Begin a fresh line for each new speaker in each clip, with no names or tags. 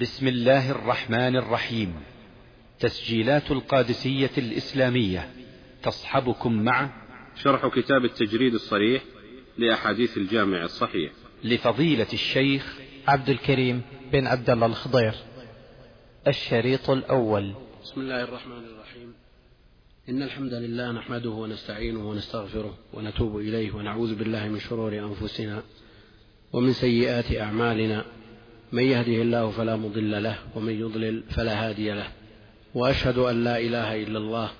بسم الله الرحمن الرحيم. تسجيلات القادسية الإسلامية. تصحبكم مع
شرح كتاب التجريد الصريح لأحاديث الجامع الصحيح.
لفضيلة الشيخ
عبد الكريم بن عبد الله الخضير. الشريط الأول.
بسم الله الرحمن الرحيم. إن الحمد لله نحمده ونستعينه ونستغفره ونتوب إليه ونعوذ بالله من شرور أنفسنا ومن سيئات أعمالنا. من يهده الله فلا مضل له ومن يضلل فلا هادي له. وأشهد أن لا إله إلا الله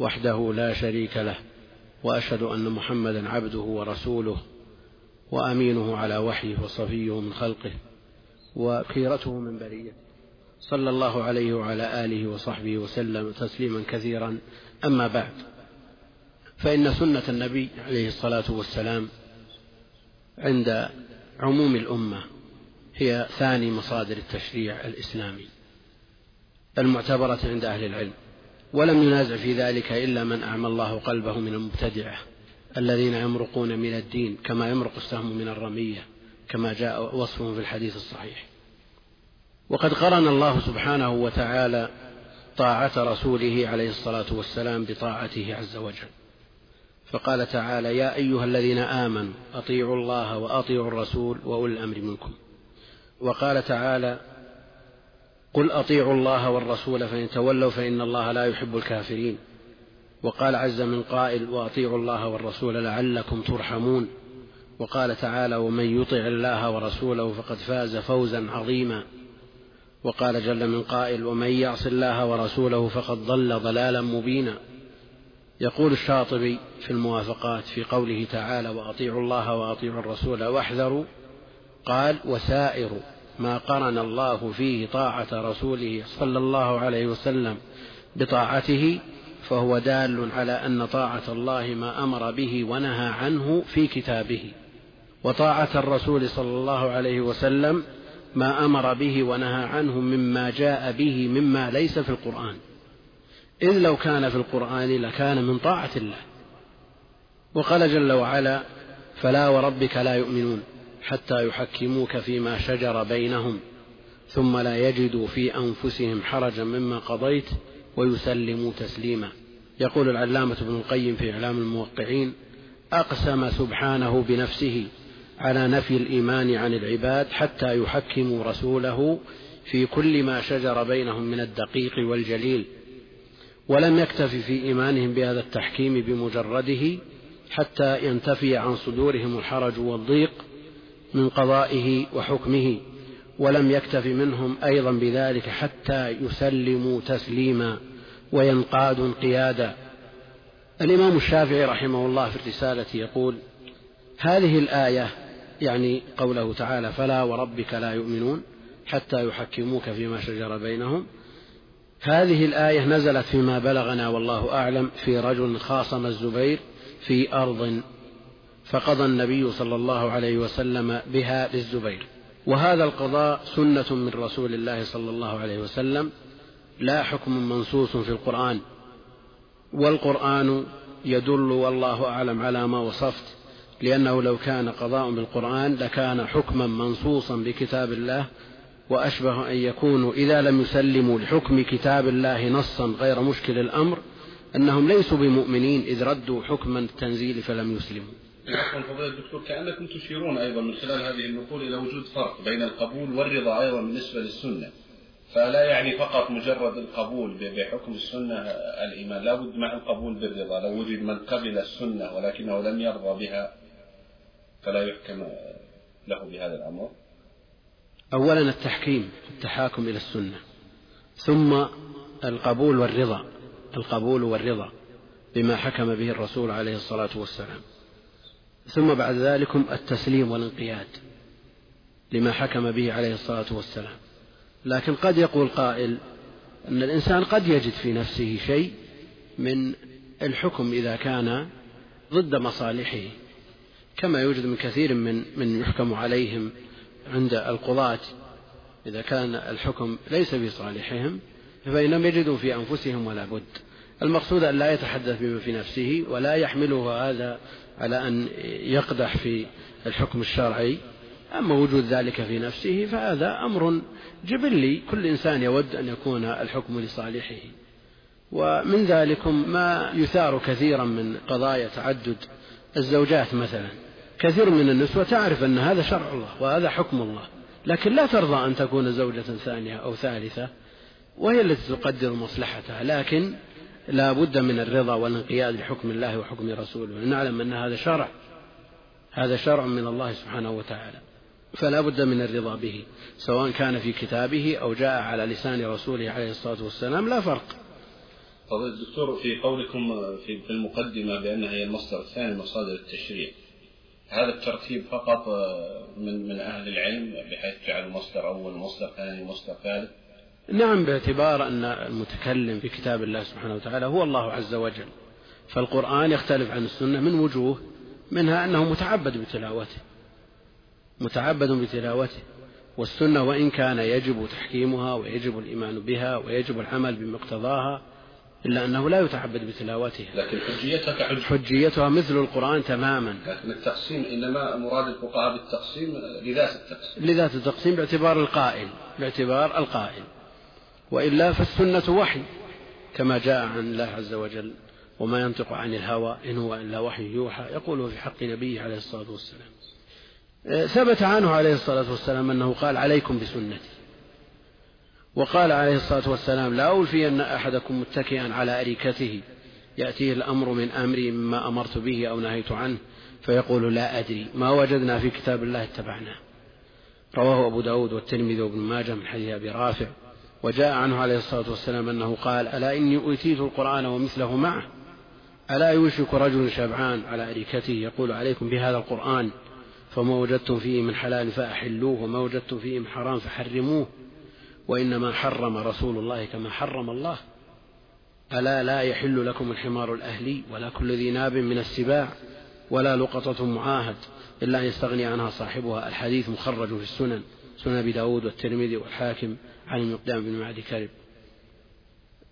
وحده لا شريك له وأشهد أن محمدا عبده ورسوله وأمينه على وحيه وصفيه من خلقه وخيرته من بريته. صلى الله عليه وعلى آله وصحبه وسلم تسليما كثيرا. أما بعد فإن سنة النبي عليه الصلاة والسلام عند عموم الأمة هي ثاني مصادر التشريع الإسلامي المعتبرة عند أهل العلم ولم ينازع في ذلك إلا من أعمى الله قلبه من المبتدعة الذين يمرقون من الدين كما يمرق السهم من الرمية كما جاء وصفهم في الحديث الصحيح. وقد قرن الله سبحانه وتعالى طاعة رسوله عليه الصلاة والسلام بطاعته عز وجل. فقال تعالى يا أيها الذين آمنوا أطيعوا الله وأطيعوا الرسول وأولي الأمر منكم. وقال تعالى قل أطيعوا الله والرسول فإن تولوا فإن الله لا يحب الكافرين. وقال عز من قائل وأطيعوا الله والرسول لعلكم ترحمون. وقال تعالى ومن يطع الله ورسوله فقد فاز فوزا عظيما. وقال جل من قائل ومن يعص الله ورسوله فقد ضل ضلالا مبينا. يقول الشاطبي في الموافقات في قوله تعالى وأطيعوا الله وأطيعوا الرسول واحذروا قال وسائر ما قرن الله فيه طاعة رسوله صلى الله عليه وسلم بطاعته فهو دال على أن طاعة الله ما أمر به ونهى عنه في كتابه. وطاعة الرسول صلى الله عليه وسلم ما أمر به ونهى عنه مما جاء به مما ليس في القرآن. إذ لو كان في القرآن لكان من طاعة الله. وقال جل وعلا فلا وربك لا يؤمنون. حتى يحكموك فيما شجر بينهم ثم لا يجدوا في أنفسهم حرجا مما قضيت ويسلموا تسليما. يقول العلامة ابن القيم في إعلام الموقعين أقسم سبحانه بنفسه على نفي الإيمان عن العباد حتى يحكموا رسوله في كل ما شجر بينهم من الدقيق والجليل. ولم يكتف في إيمانهم بهذا التحكيم بمجرده حتى ينتفي عن صدورهم الحرج والضيق من قضائه وحكمه ولم يكتف منهم أيضا بذلك حتى يسلموا تسليما وينقادوا انقيادا. الإمام الشافعي رحمه الله في الرسالة يقول هذه الآية يعني قوله تعالى فلا وربك لا يؤمنون حتى يحكموك فيما شجر بينهم. هذه الآية نزلت فيما بلغنا والله أعلم في رجل خاصم الزبير في أرض فقضى النبي صلى الله عليه وسلم بها للزبير. وهذا القضاء سنة من رسول الله صلى الله عليه وسلم. لا حكم منصوص في القرآن. والقرآن يدل والله أعلم على ما وصفت لأنه لو كان قضاء بالقرآن لكان حكما منصوصا بكتاب الله وأشبه أن يكونوا إذا لم يسلموا لحكم كتاب الله نصا غير مشكل الأمر أنهم ليسوا بمؤمنين إذ ردوا حكم التنزيل فلم يسلموا.
عفوا فضيلة الدكتور كأنكم تشيرون أيضا من خلال هذه النقول إلى وجود فرق بين القبول والرضا أيضا بالنسبة للسنة. فلا يعني فقط مجرد القبول بحكم السنة الإيمان لا بد مع القبول بالرضا. لو وجد من قبل السنة ولكنه لم يرضى بها فلا يحكم له بهذا الأمر.
أولا التحكيم التحاكم إلى السنة. ثم القبول والرضا القبول والرضا بما حكم به الرسول عليه الصلاة والسلام. ثم بعد ذلك التسليم والانقياد لما حكم به عليه الصلاة والسلام. لكن قد يقول قائل أن الإنسان قد يجد في نفسه شيء من الحكم إذا كان ضد مصالحه كما يوجد من كثير من من يحكم عليهم عند القضاة إذا كان الحكم ليس في صالحهم فإنهم يجدوا في أنفسهم ولا بد. المقصود أن لا يتحدث بما في نفسه ولا يحمله هذا على أن يقدح في الحكم الشرعي. أما وجود ذلك في نفسه فهذا أمر جبلي كل إنسان يود أن يكون الحكم لصالحه. ومن ذلكم ما يثار كثيرا من قضايا تعدد الزوجات مثلا. كثير من النسوة تعرف أن هذا شرع الله وهذا حكم الله. لكن لا ترضى أن تكون زوجة ثانية أو ثالثة وهي التي تقدر مصلحتها. لكن لا بد من الرضا والانقياد لحكم الله وحكم رسوله. نعلم أن هذا شرع. هذا شرع من الله سبحانه وتعالى. فلا بد من الرضا به. سواء كان في كتابه أو جاء على لسان رسوله عليه الصلاة والسلام لا فرق.
فضيلة الدكتور في قولكم في المقدمة بأنها هي المصدر الثاني مصادر التشريع. هذا الترتيب فقط من من أهل العلم بحيث جعلوا مصدر أول مصدر ثاني مصدر ثالث؟
نعم باعتبار أن المتكلم في كتاب الله سبحانه وتعالى هو الله عز وجل. فالقرآن يختلف عن السنة من وجوه منها أنه متعبد بتلاوته متعبد بتلاوته. والسنة وإن كان يجب تحكيمها ويجب الإيمان بها ويجب العمل بمقتضاها إلا أنه لا يتعبد بتلاوتها
لكن حجيتها كحجة.
حجيتها مثل القرآن تماما.
لكن التقسيم إنما مراد الفقهاء بالتقسيم لذات التقسيم.
لذات التقسيم باعتبار القائل باعتبار القائل. وإلا فالسنة وحي كما جاء عن الله عز وجل وما ينطق عن الهوى إن هو إلا وحي يوحى يقوله في حق نبيه عليه الصلاة والسلام. ثبت عنه عليه الصلاة والسلام أنه قال عليكم بسنتي وقال عليه الصلاة والسلام لا أولفين أحدكم متكئا على أريكته يأتيه الأمر من أمري مما أمرت به أو نهيت عنه فيقول لا أدري ما وجدنا في كتاب الله اتبعناه رواه أبو داود والترمذي وابن ماجه من حديث أبي رافع. وجاء عنه عليه الصلاة والسلام أنه قال ألا إني أوتيت القرآن ومثله معه؟ ألا يوشك رجل شبعان على أريكته يقول عليكم بهذا القرآن فما وجدتم فيه من حلال فأحلوه وما وجدتم فيه من حرام فحرموه وإنما حرم رسول الله كما حرم الله. ألا لا يحل لكم الحمار الأهلي ولا كل ذي ناب من السباع ولا لقطة معاهد إلا أن يستغني عنها صاحبها. الحديث مخرج في السنن سنن أبي داود والترمذي والحاكم. عن المقدام بن معدي كرب.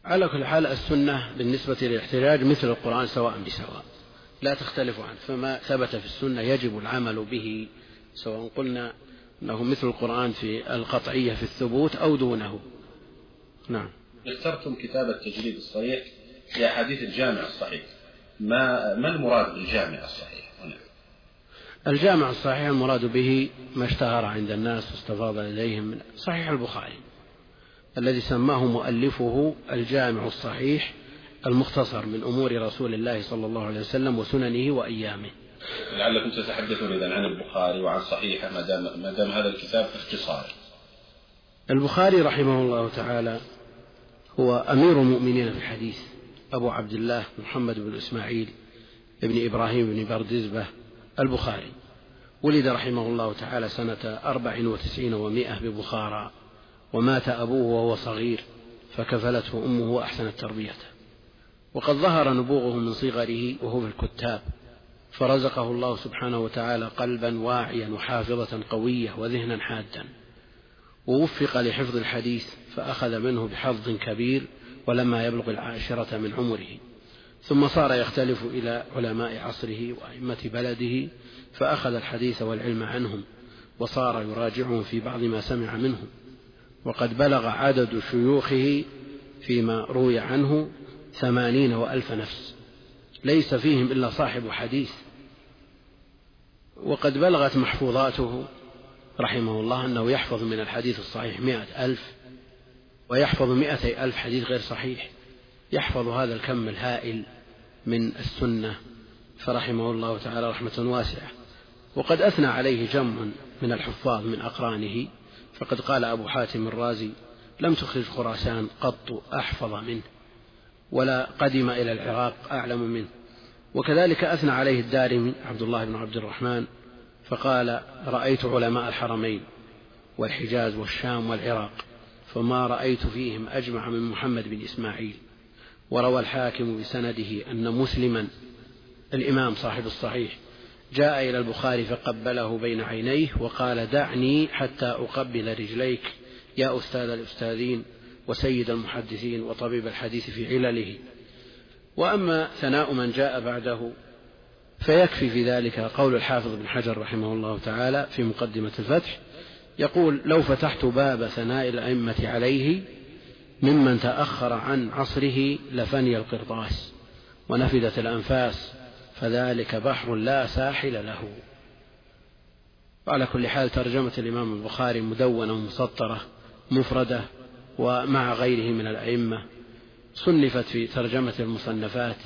على كل حال السنة بالنسبة للاحتجاج مثل القرآن سواء بسواء. لا تختلف عنه. فما ثبت في السنة يجب العمل به سواء قلنا أنه مثل القرآن في القطعية في الثبوت أو دونه. نعم.
اخترتم كتاب التجريد الصريح في أحاديث الجامع الصحيح. ما ما المراد بالجامع الصحيح هنا؟
الجامع الصحيح المراد به ما اشتهر عند الناس واستفاض لديهم من صحيح البخاري. الذي سماه مؤلفه الجامع الصحيح المختصر من أمور رسول الله صلى الله عليه وسلم وسننه وأيامه.
لعلكم تتحدثون إذا عن البخاري وعن صحيحه ما دام ما دام هذا الكتاب باختصار.
البخاري رحمه الله تعالى هو أمير المؤمنين في الحديث أبو عبد الله محمد بن إسماعيل ابن إبراهيم بن بردزبة البخاري. ولد رحمه الله تعالى سنة أربع وتسعين ومائة ببخارى. ومات أبوه وهو صغير فكفلته أمه وأحسنت تربيته. وقد ظهر نبوغه من صغره وهو في الكتاب فرزقه الله سبحانه وتعالى قلبا واعيا وحافظة قوية وذهنا حادا. ووفق لحفظ الحديث فأخذ منه بحظ كبير ولما يبلغ العاشرة من عمره. ثم صار يختلف إلى علماء عصره وأئمة بلده فأخذ الحديث والعلم عنهم وصار يراجعهم في بعض ما سمع منهم. وقد بلغ عدد شيوخه فيما روي عنه ثمانين وألف نفس. ليس فيهم إلا صاحب حديث. وقد بلغت محفوظاته رحمه الله أنه يحفظ من الحديث الصحيح مئة ألف ويحفظ مئتي ألف حديث غير صحيح. يحفظ هذا الكم الهائل من السنة. فرحمه الله تعالى رحمة واسعة. وقد أثنى عليه جمع من الحفاظ من أقرانه. فقد قال أبو حاتم الرازي لم تخرج خراسان قط أحفظ منه ولا قدم إلى العراق أعلم منه. وكذلك أثنى عليه الدارمي عبد الله بن عبد الرحمن فقال رأيت علماء الحرمين والحجاز والشام والعراق فما رأيت فيهم أجمع من محمد بن إسماعيل. وروى الحاكم بسنده أن مسلما الإمام صاحب الصحيح جاء إلى البخاري فقبله بين عينيه وقال دعني حتى أقبل رجليك يا أستاذ الأستاذين وسيد المحدثين وطبيب الحديث في علله. وأما ثناء من جاء بعده فيكفي في ذلك قول الحافظ بن حجر رحمه الله تعالى في مقدمة الفتح يقول لو فتحت باب ثناء الأئمة عليه ممن تأخر عن عصره لفني القرطاس ونفدت الأنفاس فذلك بحر لا ساحل له. وعلى كل حال ترجمة الإمام البخاري مدونة مسطرة مفردة ومع غيره من الأئمة صنفت في ترجمة المصنفات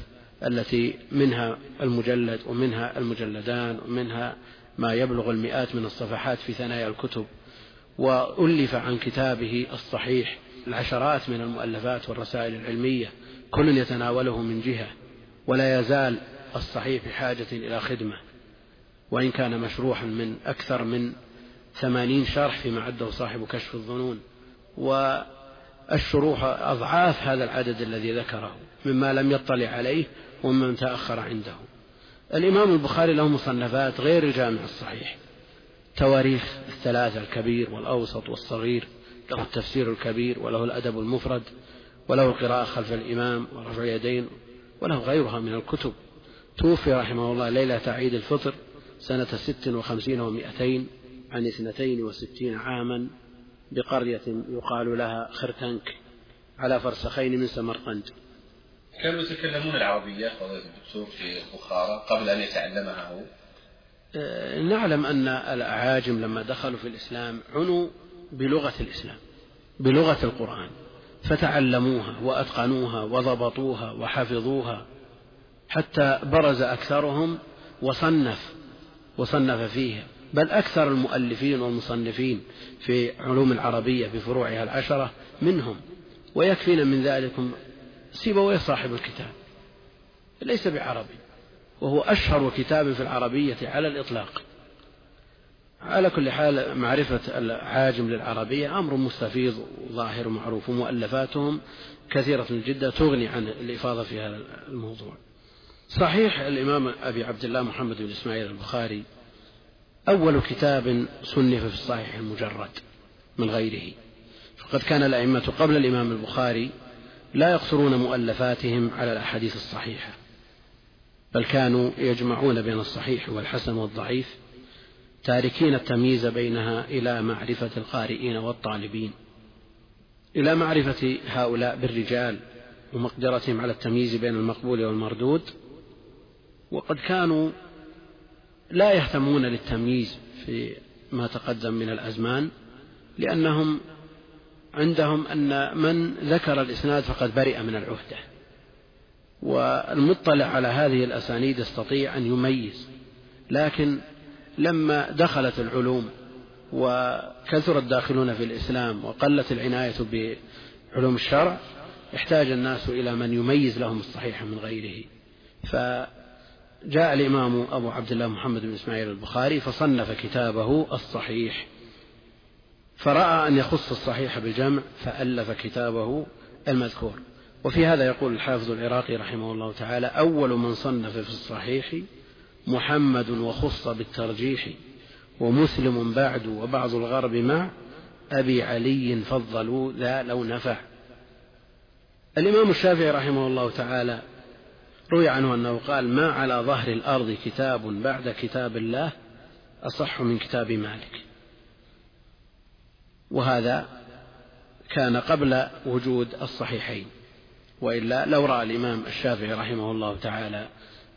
التي منها المجلد ومنها المجلدان ومنها ما يبلغ المئات من الصفحات في ثنايا الكتب. وألف عن كتابه الصحيح العشرات من المؤلفات والرسائل العلمية كل يتناوله من جهة. ولا يزال الصحيح بحاجة إلى خدمة وإن كان مشروحا من أكثر من ثمانين شرح فيما عده صاحب كشف الظنون. والشروح أضعاف هذا العدد الذي ذكره مما لم يطلع عليه ومن تأخر عنده. الإمام البخاري له مصنفات غير الجامع الصحيح تواريخ الثلاثة الكبير والأوسط والصغير له التفسير الكبير وله الأدب المفرد وله القراءة خلف الإمام ورفع اليدين وله غيرها من الكتب. توفي رحمه الله ليلة عيد الفطر سنة ست وخمسين ومائتين عن اثنتين وستين عاما بقرية يقال لها خرتنك على فرسخين من سمرقند.
كانوا يتكلمون العربية فضيلة الدكتور في بخارى قبل أن يتعلمها. هو
أه، نعلم أن الأعاجم لما دخلوا في الإسلام عنوا بلغة الإسلام بلغة القرآن فتعلموها وأتقنوها وضبطوها وحفظوها. حتى برز أكثرهم وصنف وصنف فيها بل أكثر المؤلفين والمصنفين في علوم العربية بفروعها العشرة منهم. ويكفينا من ذلك سيبويه صاحب الكتاب. ليس بعربي. وهو أشهر كتاب في العربية على الإطلاق. على كل حال معرفة العاجم للعربية أمر مستفيض وظاهر ومعروف ومؤلفاتهم كثيرة جدا تغني عن الإفاضة في هذا الموضوع. صحيح الإمام أبي عبد الله محمد بن إسماعيل البخاري أول كتاب صنف في الصحيح المجرد من غيره. فقد كان الأئمة قبل الإمام البخاري لا يقصرون مؤلفاتهم على الأحاديث الصحيحة بل كانوا يجمعون بين الصحيح والحسن والضعيف تاركين التمييز بينها إلى معرفة القارئين والطالبين إلى معرفة هؤلاء بالرجال ومقدرتهم على التمييز بين المقبول والمردود وقد كانوا لا يهتمون للتمييز في ما تقدم من الأزمان لأنهم عندهم أن من ذكر الإسناد فقد برئ من العهدة. والمطلع على هذه الأسانيد يستطيع أن يميز لكن لما دخلت العلوم وكثر الداخلون في الإسلام وقلت العناية بعلوم الشرع احتاج الناس إلى من يميز لهم الصحيح من غيره. فجاء الإمام أبو عبد الله محمد بن إسماعيل البخاري فصنف كتابه الصحيح. فرأى أن يخص الصحيح بالجمع فألف كتابه المذكور. وفي هذا يقول الحافظ العراقي رحمه الله تعالى أول من صنف في الصحيح محمد وخص بالترجيح ومسلم بعد وبعض الغرب مع أبي علي فضلوا ذا لو نفع. الإمام الشافعي رحمه الله تعالى روي عنه أنه قال ما على ظهر الأرض كتاب بعد كتاب الله أصح من كتاب مالك. وهذا كان قبل وجود الصحيحين. وإلا لو رأى الإمام الشافعي رحمه الله تعالى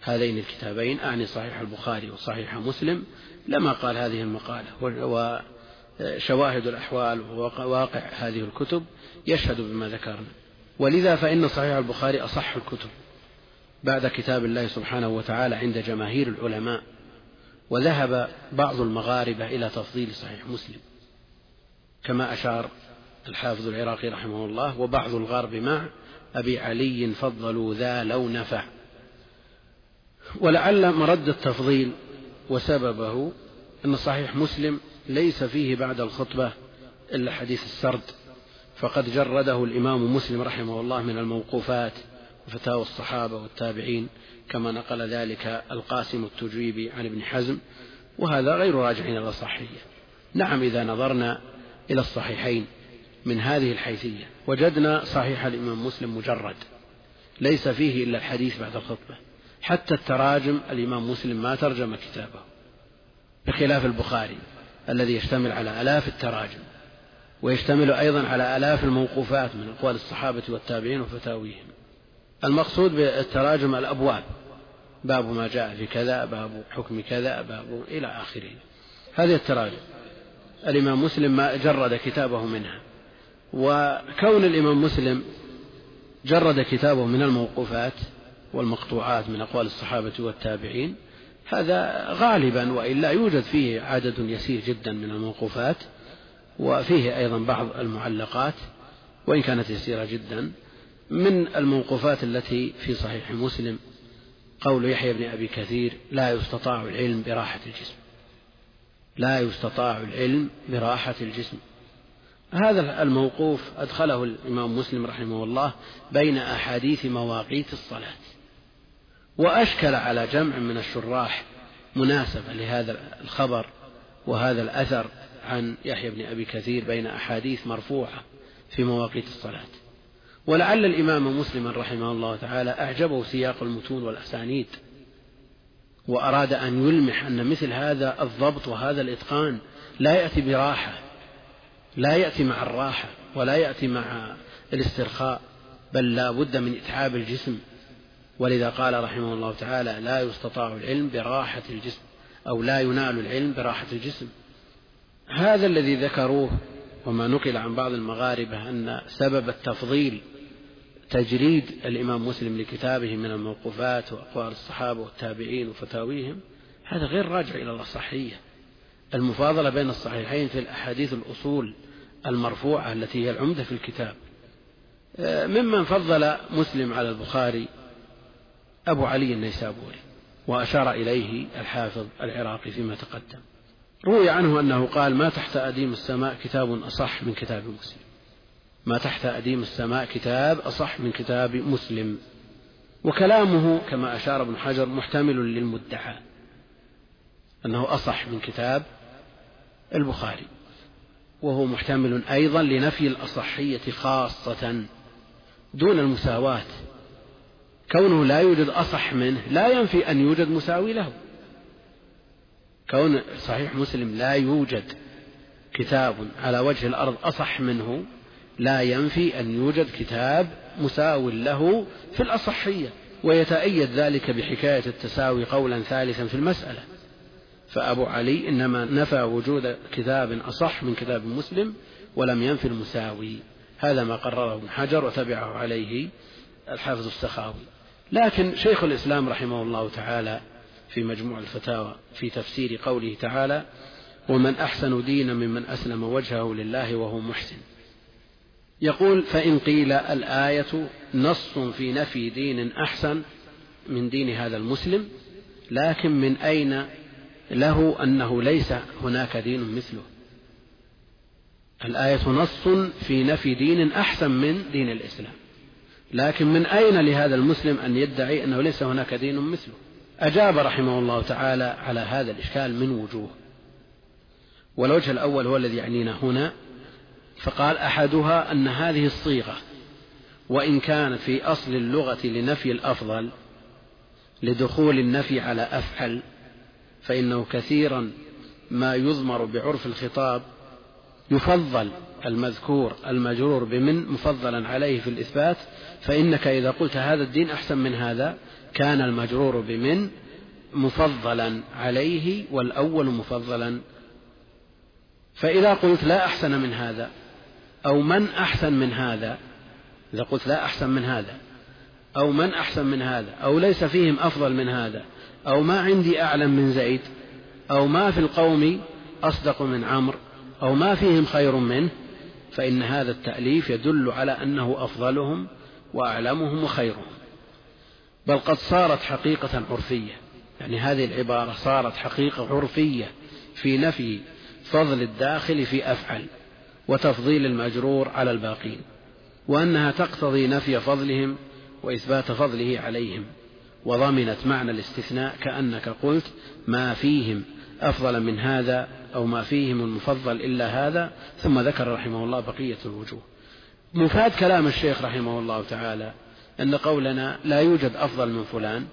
هذين الكتابين أعني صحيح البخاري وصحيح مسلم لما قال هذه المقالة. وشواهد الأحوال وواقع هذه الكتب يشهد بما ذكرنا. ولذا فإن صحيح البخاري أصح الكتب. بعد كتاب الله سبحانه وتعالى عند جماهير العلماء وذهب بعض المغاربة إلى تفضيل صحيح مسلم. كما أشار الحافظ العراقي رحمه الله وبعض الغرب مع أبي علي فضلوا ذا لو نفع. ولعل مرد التفضيل وسببه أن صحيح مسلم ليس فيه بعد الخطبة إلا حديث السرد فقد جرده الإمام مسلم رحمه الله من الموقوفات. وفتاوى الصحابة والتابعين كما نقل ذلك القاسم التجويبي عن ابن حزم وهذا غير راجع إلى الصحية نعم إذا نظرنا إلى الصحيحين من هذه الحيثية وجدنا صحيح الإمام مسلم مجرد ليس فيه إلا الحديث بعد الخطبة. حتى التراجم الإمام مسلم ما ترجم كتابه بخلاف البخاري الذي يشتمل على آلاف التراجم ويشتمل أيضا على آلاف الموقوفات من أقوال الصحابة والتابعين وفتاويهم. المقصود بالتراجم الأبواب. باب ما جاء في كذا باب حكم كذا باب إلى آخره. هذه التراجم. الإمام مسلم ما جرد كتابه منها. وكون الإمام مسلم جرد كتابه من الموقوفات والمقطوعات من أقوال الصحابة والتابعين هذا غالبا وإلا يوجد فيه عدد يسير جدا من الموقوفات وفيه أيضا بعض المعلقات وإن كانت يسيرة جدا من الموقوفات التي في صحيح مسلم قول يحيى بن أبي كثير لا يستطاع العلم براحة الجسم. لا يستطاع العلم براحة الجسم. هذا الموقوف أدخله الإمام مسلم رحمه الله بين أحاديث مواقيت الصلاة وأشكل على جمع من الشراح مناسبة لهذا الخبر وهذا الأثر عن يحيى بن أبي كثير بين أحاديث مرفوعة في مواقيت الصلاة. ولعل الإمام مسلم رحمه الله تعالى أعجبه سياق المتون والأسانيد وأراد أن يلمح أن مثل هذا الضبط وهذا الإتقان لا يأتي براحة لا يأتي مع الراحة ولا يأتي مع الاسترخاء بل لا بد من إتعاب الجسم. ولذا قال رحمه الله تعالى لا يستطاع العلم براحة الجسم أو لا ينال العلم براحة الجسم. هذا الذي ذكروه وما نقل عن بعض المغاربة أن سبب التفضيل تجريد الإمام مسلم لكتابه من الموقوفات وأقوال الصحابة والتابعين وفتاويهم هذا غير راجع إلى الصحية المفاضلة بين الصحيحين في الأحاديث الأصول المرفوعة التي هي العمدة في الكتاب. ممن فضل مسلم على البخاري أبو علي النيسابوري وأشار إليه الحافظ العراقي فيما تقدم. روي عنه أنه قال ما تحت أديم السماء كتاب أصح من كتاب مسلم. ما تحت أديم السماء كتاب أصح من كتاب مسلم. وكلامه كما أشار ابن حجر محتمل للمدعى أنه أصح من كتاب البخاري وهو محتمل أيضا لنفي الأصحية خاصة دون المساواة. كونه لا يوجد أصح منه لا ينفي أن يوجد مساوي له. كون صحيح مسلم لا يوجد كتاب على وجه الأرض أصح منه لا ينفي أن يوجد كتاب مساو له في الأصحية ويتأيد ذلك بحكاية التساوي قولا ثالثا في المسألة. فأبو علي إنما نفى وجود كتاب أصح من كتاب مسلم ولم ينفي المساوي. هذا ما قرره ابن حجر وتبعه عليه الحافظ السخاوي. لكن شيخ الإسلام رحمه الله تعالى في مجموع الفتاوى في تفسير قوله تعالى ومن أحسن دينا ممن أسلم وجهه لله وهو محسن. يقول فإن قيل الآية نص في نفي دين أحسن من دين هذا المسلم لكن من أين له أنه ليس هناك دين مثله؟ الآية نص في نفي دين أحسن من دين الإسلام لكن من أين لهذا المسلم أن يدعي أنه ليس هناك دين مثله؟ أجاب رحمه الله تعالى على هذا الإشكال من وجوه. والوجه الأول هو الذي يعنينا هنا فقال أحدها أن هذه الصيغة وإن كانت في أصل اللغة لنفي الأفضل لدخول النفي على أفعل فإنه كثيرا ما يضمر بعرف الخطاب يفضل المذكور المجرور بمن مفضلا عليه في الإثبات فإنك إذا قلت هذا الدين أحسن من هذا كان المجرور بمن مفضلا عليه والأول مفضلا فإذا قلت لا أحسن من هذا أو من أحسن من هذا؟ إذا قلت لا أحسن من هذا. أو من أحسن من هذا؟ أو ليس فيهم أفضل من هذا؟ أو ما عندي أعلم من زيد؟ أو ما في القوم أصدق من عمرو؟ أو ما فيهم خير منه؟ فإن هذا التأليف يدل على أنه أفضلهم وأعلمهم وخيرهم. بل قد صارت حقيقة عرفية. يعني هذه العبارة صارت حقيقة عرفية في نفي فضل الداخل في أفعل. وتفضيل المجرور على الباقين وأنها تقتضي نفي فضلهم وإثبات فضله عليهم وضمنت معنى الاستثناء كأنك قلت ما فيهم أفضل من هذا أو ما فيهم المفضل إلا هذا ثم ذكر رحمه الله بقية الوجوه. مفاد كلام الشيخ رحمه الله تعالى أن قولنا لا يوجد أفضل من فلان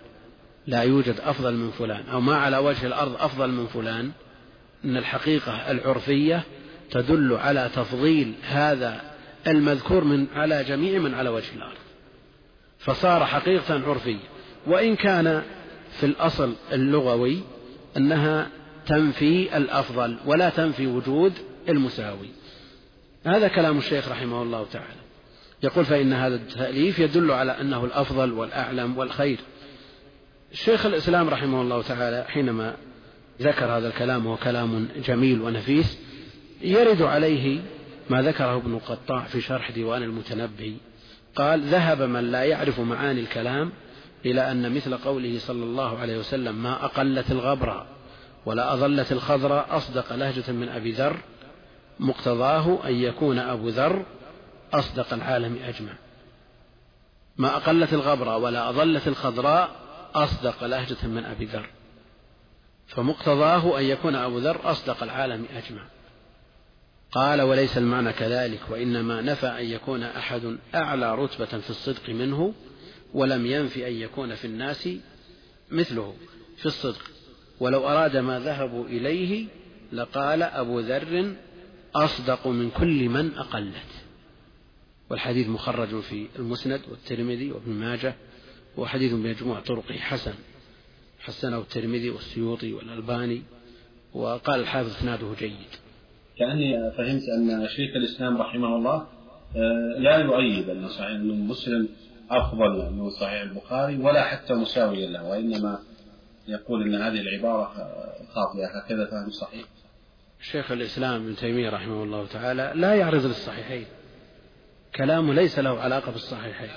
لا يوجد أفضل من فلان أو ما على وجه الأرض أفضل من فلان أن الحقيقة العرفية تدل على تفضيل هذا المذكور من على جميع من على وجه الأرض. فصار حقيقة عرفية. وإن كان في الأصل اللغوي أنها تنفي الأفضل ولا تنفي وجود المساوي. هذا كلام الشيخ رحمه الله تعالى. يقول فإن هذا التأليف يدل على أنه الأفضل والأعلم والخير. الشيخ الإسلام رحمه الله تعالى حينما ذكر هذا الكلام وهو كلام جميل ونفيس يرد عليه ما ذكره ابن القطاع في شرح ديوان المتنبي. قال ذهب من لا يعرف معاني الكلام إلى أن مثل قوله صلى الله عليه وسلم ما أقلت الغبرة ولا أظلت الخضراء أصدق لهجة من أبي ذر مقتضاه أن يكون أبو ذر أصدق العالم أجمع. ما أقلت الغبرة ولا أظلت الخضراء أصدق لهجة من أبي ذر فمقتضاه أن يكون أبو ذر أصدق العالم أجمع. قال وليس المعنى كذلك وإنما نفى أن يكون أحد أعلى رتبة في الصدق منه ولم ينف أن يكون في الناس مثله في الصدق. ولو أراد ما ذهبوا إليه لقال أبو ذر أصدق من كل من أقلت. والحديث مخرج في المسند والترمذي وابن ماجه وحديث بمجموع طرقه حسن حسنه الترمذي والسيوطي والألباني وقال الحافظ إسناده جيد.
كأني فهمت أن شيخ الإسلام رحمه الله آه، لا يؤيد أن صحيح مسلم أفضل من صحيح البخاري ولا حتى مساويا له وإنما يقول أن هذه العبارة خاطئة هكذا فهم صحيح.
شيخ الإسلام ابن تيمية رحمه الله تعالى لا يعرض للصحيحين. كلامه ليس له علاقة بالصحيحين.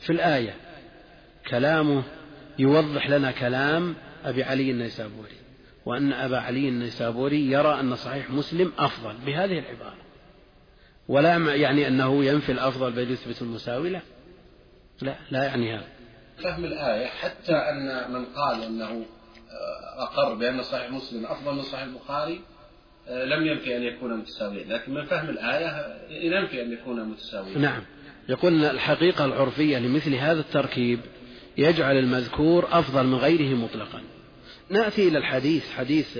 في الآية كلامه يوضح لنا كلام أبي علي النيسابوري. وأن أبا علي النيسابوري يرى أن صحيح مسلم أفضل بهذه العبارة. ولا يعني أنه ينفي الأفضل بل يثبت المساوي لا. لا لا يعني هذا.
فهم الآية حتى أن من قال أنه آه، أقر بأن صحيح مسلم أفضل من صحيح البخاري آه، لم ينفي أن يكون متساويا لكن من فهم الآية ينفي أن يكون متساويا
نعم. يقول الحقيقة العرفية لمثل هذا التركيب يجعل المذكور أفضل من غيره مطلقا. نأتي إلى الحديث حديث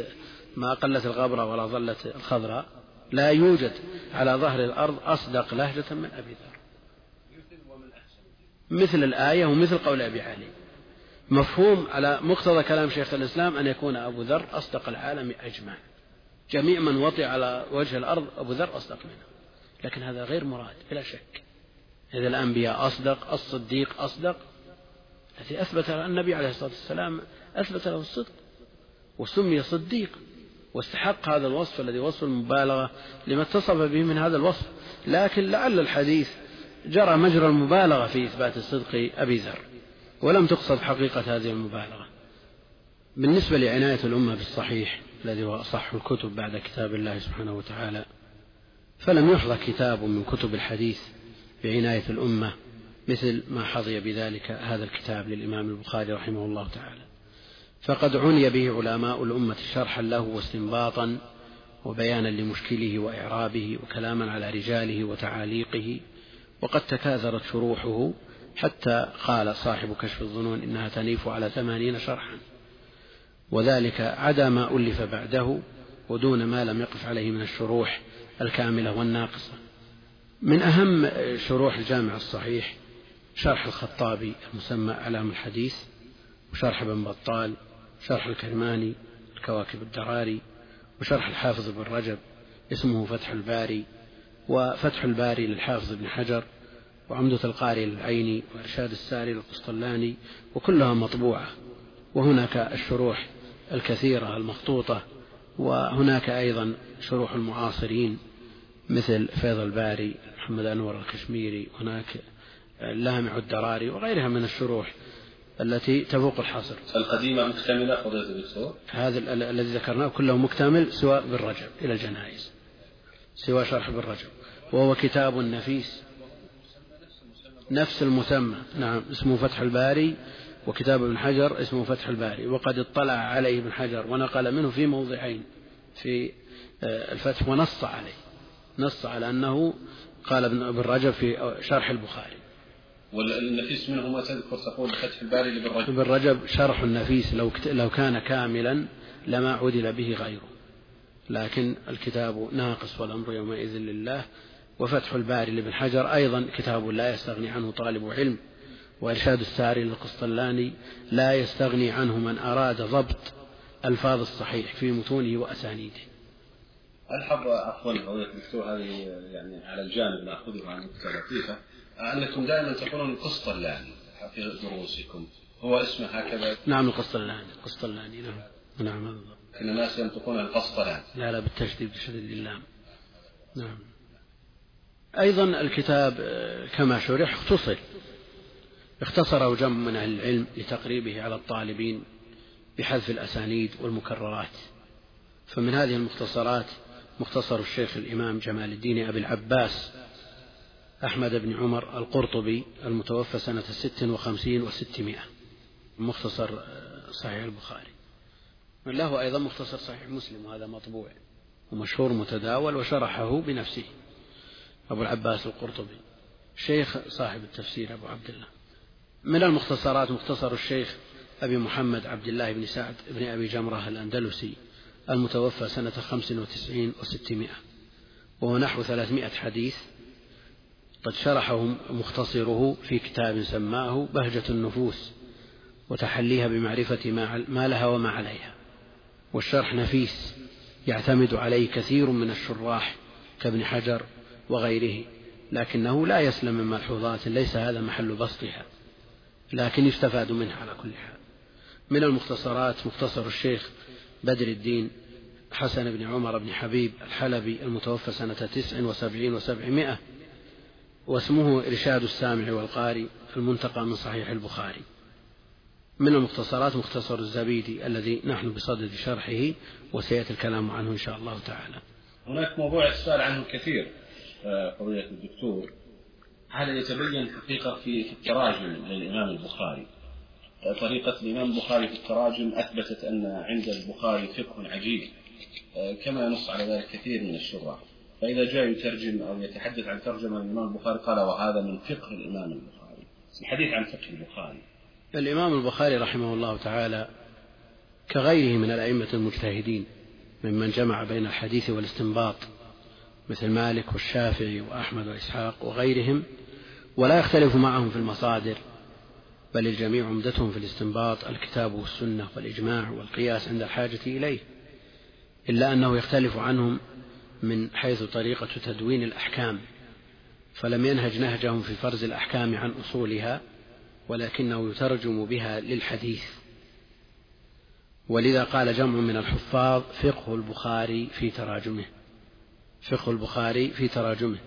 ما قلت الغبرة ولا ظلت الخضراء لا يوجد على ظهر الأرض أصدق لهجة من أبي ذر. مثل الآية ومثل قول أبي علي. مفهوم على مقتضى كلام شيخ الإسلام أن يكون أبو ذر أصدق العالم أجمع جميع من وطئ على وجه الأرض أبو ذر أصدق منه. لكن هذا غير مراد بلا شك. إذا الأنبياء أصدق الصديق أصدق. الذي أثبت النبي عليه الصلاة والسلام أثبت له الصدق. وسمي صديق. واستحق هذا الوصف الذي وصف المبالغة لما اتصف به من هذا الوصف. لكن لعل الحديث جرى مجرى المبالغة في إثبات صدق أبي ذر ولم تقصد حقيقة هذه المبالغة. بالنسبة لعناية الأمة بالصحيح الذي هو أصح الكتب بعد كتاب الله سبحانه وتعالى فلم يحظى كتاب من كتب الحديث بعناية الأمة مثل ما حظي بذلك هذا الكتاب للإمام البخاري رحمه الله تعالى. فقد عني به علماء الأمة شرحا له واستنباطا وبيانا لمشكله وإعرابه وكلاما على رجاله وتعاليقه. وقد تكاثرت شروحه حتى قال صاحب كشف الظنون إنها تنيف على ثمانين شرحا. وذلك عدا ما ألف بعده ودون ما لم يقف عليه من الشروح الكاملة والناقصة. من أهم شروح الجامع الصحيح شرح الخطابي المسمى أعلام الحديث وشرح ابن بطال شرح الكرماني الكواكب الدراري وشرح الحافظ بن رجب اسمه فتح الباري وفتح الباري للحافظ ابن حجر وعمدة القاري للعيني وإرشاد الساري للقسطلاني وكلها مطبوعة. وهناك الشروح الكثيرة المخطوطة وهناك أيضا شروح المعاصرين مثل فيض الباري محمد أنور الكشميري هناك لامع الدراري وغيرها من الشروح التي تفوق الحصر
القديمة مكتملة الدكتور.
هذا الذي ذكرناه كله مكتمل سواء بالرجب إلى الجنائز سوى شرح بالرجب. وهو كتاب نفيس نفس المسمى. نعم اسمه فتح الباري وكتاب ابن حجر اسمه فتح الباري. وقد اطلع عليه ابن حجر ونقل منه في موضعين في آه، الفتح ونص عليه. نص على أنه قال ابن رجب في شرح البخاري.
والنفيس منه ما تذكر تقول فتح الباري لابن رجب.
ابن رجب شرح النفيس لو لو كان كاملا لما عدل به غيره. لكن الكتاب ناقص والأمر يومئذ لله وفتح الباري لابن حجر أيضا كتاب لا يستغني عنه طالب علم وإرشاد الساري للقسطلاني لا يستغني عنه من أراد ضبط ألفاظ الصحيح في متونه وأسانيده.
ألحظ عفوا الدكتور هذه يعني على الجانب ناخذه عن لطيفة أنكم دائما تقولون القسطلاني في دروسكم. هو اسمه هكذا؟
نعم القسطلاني القسطلاني نعم. نعم
كل الناس ينطقون القسطلاني.
لا لا بالتشديد بشديد اللام نعم. أيضا الكتاب آه، كما شرح اختصر. اختصره جمع من أهل العلم لتقريبه على الطالبين بحذف الأسانيد والمكررات. فمن هذه المختصرات مختصر الشيخ الإمام جمال الدين أبي العباس أحمد بن عمر القرطبي المتوفى سنة ست وخمسين وستمائة مختصر آه، صحيح البخاري. له أيضا مختصر صحيح مسلم وهذا مطبوع ومشهور متداول وشرحه بنفسه. أبو العباس القرطبي شيخ صاحب التفسير أبو عبد الله. من المختصرات مختصر الشيخ أبي محمد عبد الله بن سعد بن أبي جمرة الأندلسي المتوفى سنة خمس وتسعين وستمائة وهو نحو ثلاثمائة حديث. قد شرحه مختصره في كتاب سماه بهجة النفوس وتحليها بمعرفة ما لها وما عليها. والشرح نفيس يعتمد عليه كثير من الشراح كابن حجر وغيره لكنه لا يسلم من ملحوظات ليس هذا محل بسطها لكن يستفاد منها على كل حال. من المختصرات مختصر الشيخ بدر الدين حسن بن عمر بن حبيب الحلبي المتوفى سنة تسع وسبعين وسبعمائة واسمه إرشاد السامع والقاري المنتقى من صحيح البخاري. من المختصرات مختصر الزبيدي الذي نحن بصدد شرحه وسيأتي الكلام عنه إن شاء الله تعالى.
هناك موضوع السؤال عنه كثير آه، فضيلة الدكتور. هذا يتبين حقيقة في التراجم للإمام البخاري؟ طريقة الإمام البخاري في التراجم أثبتت أن عند البخاري فقه عجيب آه، كما ينص على ذلك كثير من الشراح. فإذا جاء يترجم أو يتحدث عن ترجمة الإمام البخاري قال وهذا من فقه الإمام البخاري. الحديث عن فقه البخاري.
الإمام البخاري رحمه الله تعالى كغيره من الأئمة المجتهدين ممن جمع بين الحديث والاستنباط مثل مالك والشافعي وأحمد وإسحاق وغيرهم ولا يختلف معهم في المصادر بل الجميع عمدتهم في الاستنباط الكتاب والسنة والإجماع والقياس عند الحاجة إليه إلا أنه يختلف عنهم من حيث طريقة تدوين الأحكام فلم ينهج نهجهم في فرز الأحكام عن أصولها ولكنه يترجم بها للحديث. ولذا قال جمع من الحفاظ فقه البخاري في تراجمه فقه البخاري في تراجمه.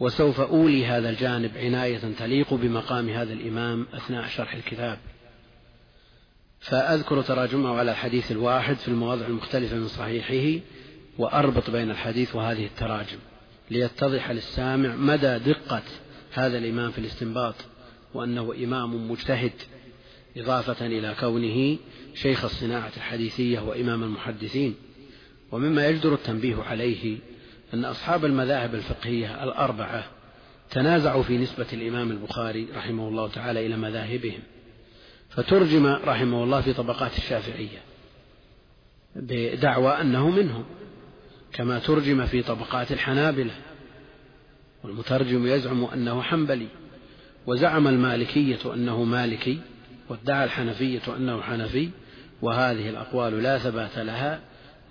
وسوف أولي هذا الجانب عناية تليق بمقام هذا الإمام أثناء شرح الكتاب. فأذكر تراجمه على الحديث الواحد في المواضع المختلفة من صحيحه وأربط بين الحديث وهذه التراجم ليتضح للسامع مدى دقة هذا الإمام في الاستنباط وأنه إمام مجتهد إضافة إلى كونه شيخ الصناعة الحديثية وإمام المحدثين. ومما يجدر التنبيه عليه أن أصحاب المذاهب الفقهية الأربعة تنازعوا في نسبة الإمام البخاري رحمه الله تعالى إلى مذاهبهم. فترجم رحمه الله في طبقات الشافعية بدعوى أنه منهم. كما ترجم في طبقات الحنابلة. والمترجم يزعم أنه حنبلي وزعم المالكية أنه مالكي وادعى الحنفية أنه حنفي وهذه الأقوال لا ثبات لها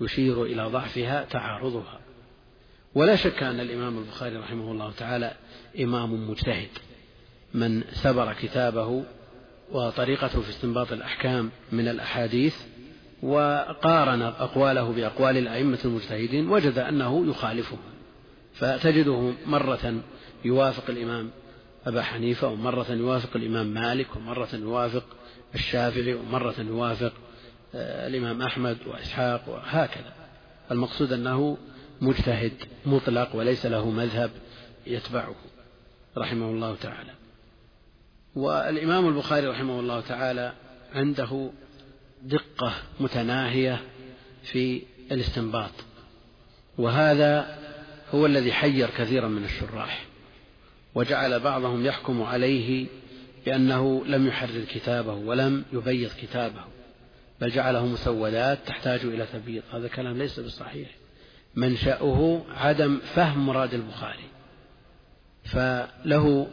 يشير إلى ضعفها تعارضها. ولا شك أن الإمام البخاري رحمه الله تعالى إمام مجتهد من سبر كتابه وطريقته في استنباط الأحكام من الأحاديث وقارن أقواله بأقوال الأئمة المجتهدين وجد أنه يخالفهم فتجده مرة يوافق الإمام أبا حنيفة ومرة يوافق الإمام مالك ومرة يوافق الشافعي ومرة يوافق آه، الإمام أحمد وإسحاق وهكذا. المقصود أنه مجتهد مطلق وليس له مذهب يتبعه رحمه الله تعالى. والإمام البخاري رحمه الله تعالى عنده دقة متناهية في الاستنباط. وهذا هو الذي حير كثيرا من الشراح وجعل بعضهم يحكم عليه بأنه لم يحرر كتابه ولم يبيض كتابه بل جعله مسودات تحتاج إلى تبييض. هذا كلام ليس بصحيح. منشأه عدم فهم مراد البخاري. فله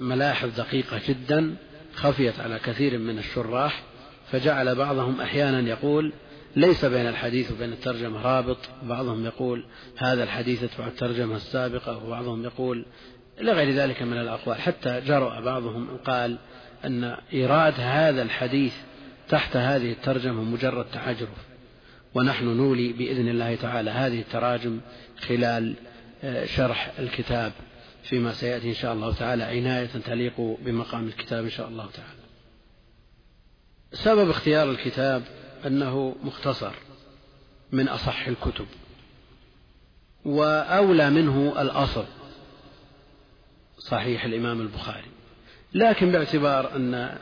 ملاحظ دقيقة جدا خفيت على كثير من الشراح فجعل بعضهم أحيانا يقول ليس بين الحديث وبين الترجمة رابط. بعضهم يقول هذا الحديث يتبع الترجمة السابقة وبعضهم يقول إلى غير ذلك من الأقوال. حتى جرأ بعضهم قال أن إيراد هذا الحديث تحت هذه الترجمة مجرد تعجرف. ونحن نولي بإذن الله تعالى هذه التراجم خلال آه، شرح الكتاب فيما سيأتي إن شاء الله تعالى عناية تليق بمقام الكتاب إن شاء الله تعالى. سبب اختيار الكتاب أنه مختصر من أصح الكتب وأولى منه الأصل صحيح الإمام البخاري لكن باعتبار أن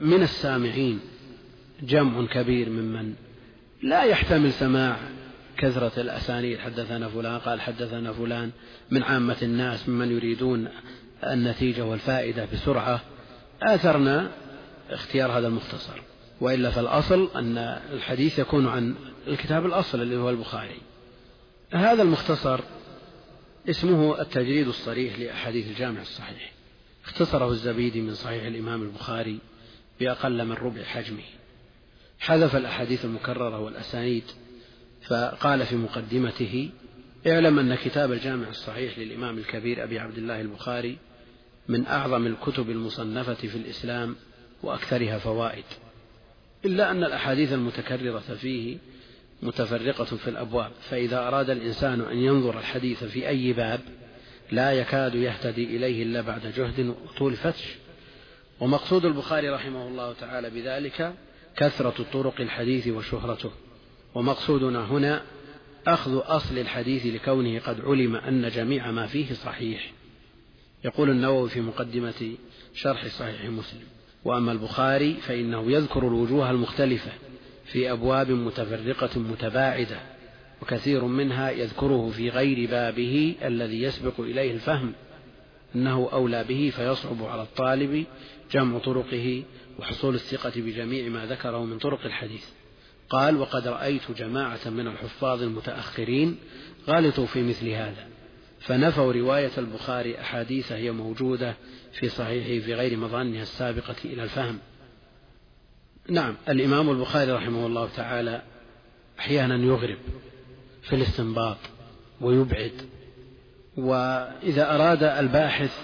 من السامعين جمع كبير ممن لا يحتمل سماع كثرة الأسانيد حدثنا فلان قال حدثنا فلان من عامة الناس ممن يريدون النتيجة والفائدة بسرعة. آثرنا اختيار هذا المختصر. وإلا فالأصل أن الحديث يكون عن الكتاب الأصل اللي هو البخاري. هذا المختصر اسمه التجريد الصريح لأحاديث الجامع الصحيح. اختصره الزبيدي من صحيح الإمام البخاري بأقل من ربع حجمه. حذف الأحاديث المكررة والأسانيد فقال في مقدمته اعلم أن كتاب الجامع الصحيح للإمام الكبير أبي عبد الله البخاري من أعظم الكتب المصنفة في الإسلام وأكثرها فوائد إلا أن الأحاديث المتكررة فيه متفرقة في الأبواب فإذا أراد الإنسان أن ينظر الحديث في أي باب لا يكاد يهتدي إليه إلا بعد جهد وطول فتش. ومقصود البخاري رحمه الله تعالى بذلك كثرة طرق الحديث وشهرته. ومقصودنا هنا أخذ أصل الحديث لكونه قد علم أن جميع ما فيه صحيح. يقول النووي في مقدمة شرح صحيح مسلم وأما البخاري فإنه يذكر الوجوه المختلفة في أبواب متفرقة متباعدة وكثير منها يذكره في غير بابه الذي يسبق إليه الفهم أنه أولى به فيصعب على الطالب جمع طرقه وحصول الثقة بجميع ما ذكره من طرق الحديث. قال وقد رأيت جماعة من الحفاظ المتأخرين غلطوا في مثل هذا فنفوا رواية البخاري أحاديث هي موجودة في صحيحه في غير مظانها السابقة إلى الفهم. نعم الإمام البخاري رحمه الله تعالى أحيانا يغرب في الاستنباط ويبعد وإذا أراد الباحث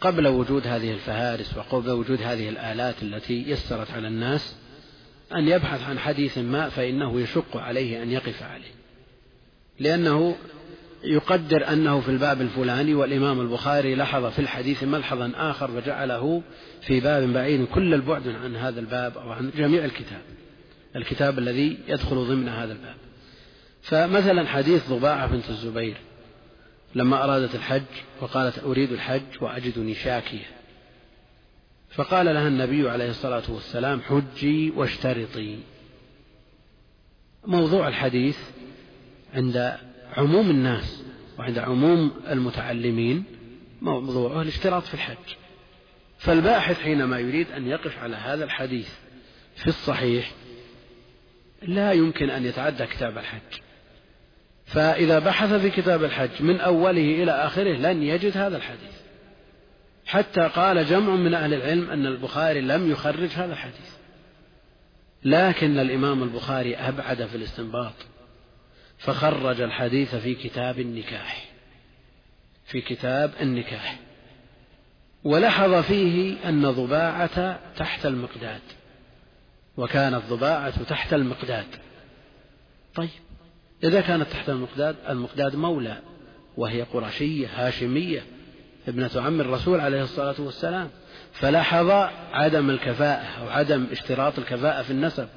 قبل وجود هذه الفهارس وقبل وجود هذه الآلات التي يسرت على الناس أن يبحث عن حديث ما فإنه يشق عليه أن يقف عليه. لأنه يقدر أنه في الباب الفلاني والإمام البخاري لحظ في الحديث ملحظا آخر وجعله في باب بعيد كل البعد عن هذا الباب أو عن جميع الكتاب الكتاب الذي يدخل ضمن هذا الباب. فمثلا حديث ضباعة بنت الزبير لما أرادت الحج وقالت أريد الحج وأجدني شاكية فقال لها النبي عليه الصلاة والسلام حجي واشترطي. موضوع الحديث عند عموم الناس وعند عموم المتعلمين موضوعه الاشتراط في الحج. فالباحث حينما يريد أن يقف على هذا الحديث في الصحيح لا يمكن أن يتعدى كتاب الحج. فإذا بحث في كتاب الحج من أوله إلى آخره لن يجد هذا الحديث. حتى قال جمع من أهل العلم أن البخاري لم يخرج هذا الحديث. لكن الإمام البخاري أبعد في الاستنباط. فخرج الحديث في كتاب النكاح في كتاب النكاح ولحظ فيه أن ضباعة تحت المقداد وكانت ضباعة تحت المقداد. طيب إذا كانت تحت المقداد المقداد مولى وهي قرشية هاشمية ابنة عم الرسول عليه الصلاة والسلام فلاحظ عدم الكفاءة أو عدم اشتراط الكفاءة في النسب.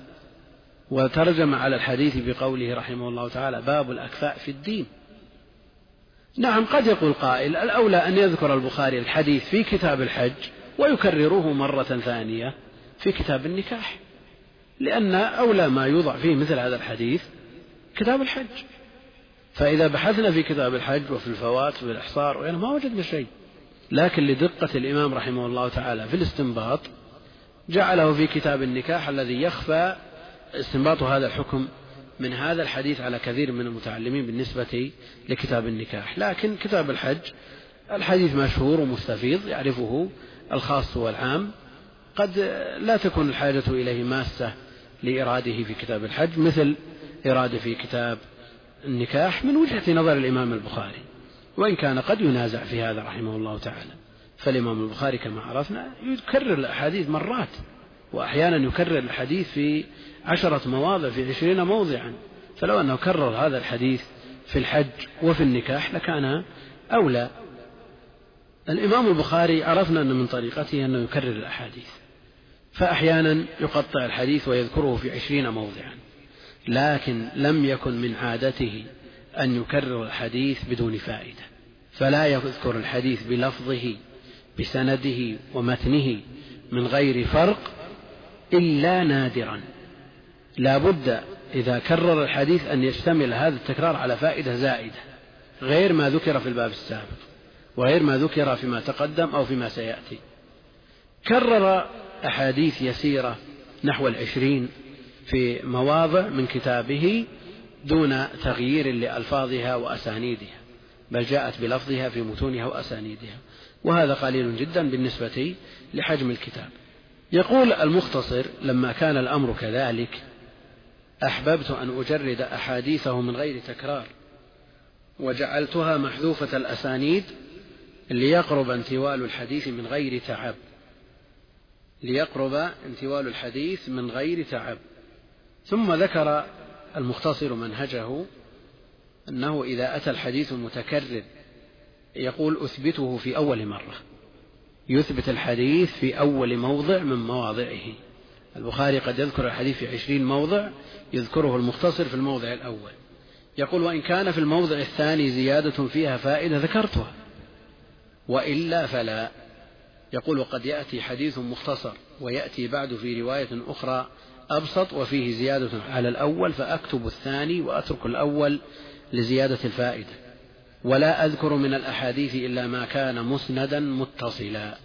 وترجم على الحديث بقوله رحمه الله تعالى باب الأكفاء في الدين. نعم قد يقول قائل الأولى أن يذكر البخاري الحديث في كتاب الحج ويكرره مرة ثانية في كتاب النكاح لأن أولى ما يوضع فيه مثل هذا الحديث كتاب الحج. فإذا بحثنا في كتاب الحج وفي الفوات وفي الإحصار وغيره ما وجدنا شيء. لكن لدقة الإمام رحمه الله تعالى في الاستنباط جعله في كتاب النكاح الذي يخفى استنباط هذا الحكم من هذا الحديث على كثير من المتعلمين بالنسبة لكتاب النكاح. لكن كتاب الحج الحديث مشهور ومستفيض يعرفه الخاص والعام. قد لا تكون الحاجة إليه ماسة لإراده في كتاب الحج مثل إراده في كتاب النكاح من وجهة نظر الإمام البخاري. وإن كان قد ينازع في هذا رحمه الله تعالى. فالإمام البخاري كما عرفنا يكرر الأحاديث مرات وأحيانا يكرر الحديث في عشرة مواضع في عشرين موضعا. فلو أنه كرر هذا الحديث في الحج وفي النكاح لكان أولى. الإمام البخاري عرفنا أن من طريقته أنه يكرر الأحاديث. فأحيانا يقطع الحديث ويذكره في عشرين موضعا. لكن لم يكن من عادته أن يكرر الحديث بدون فائدة. فلا يذكر الحديث بلفظه بسنده ومتنه من غير فرق إلا نادرا. لا بد إذا كرر الحديث أن يشتمل هذا التكرار على فائدة زائدة غير ما ذكر في الباب السابق وغير ما ذكر فيما تقدم أو فيما سيأتي. كرر أحاديث يسيرة نحو العشرين في مواضع من كتابه دون تغيير لألفاظها وأسانيدها بل جاءت بلفظها في متونها وأسانيدها وهذا قليل جدا بالنسبة لحجم الكتاب. يقول المختصر لما كان الأمر كذلك أحببت أن أجرد أحاديثه من غير تكرار وجعلتها محذوفة الأسانيد ليقرب انتوال الحديث من غير تعب ليقرب انتوال الحديث من غير تعب. ثم ذكر المختصر منهجه أنه إذا أتى الحديث المتكرر يقول أثبته في أول مرة يثبت الحديث في أول موضع من مواضعه. البخاري قد يذكر الحديث في عشرين موضع يذكره المختصر في الموضع الأول. يقول وإن كان في الموضع الثاني زيادة فيها فائدة ذكرتها وإلا فلا. يقول وقد يأتي حديث مختصر ويأتي بعد في رواية أخرى أبسط وفيه زيادة على الأول فأكتب الثاني وأترك الأول لزيادة الفائدة. ولا أذكر من الأحاديث إلا ما كان مسندا متصلا.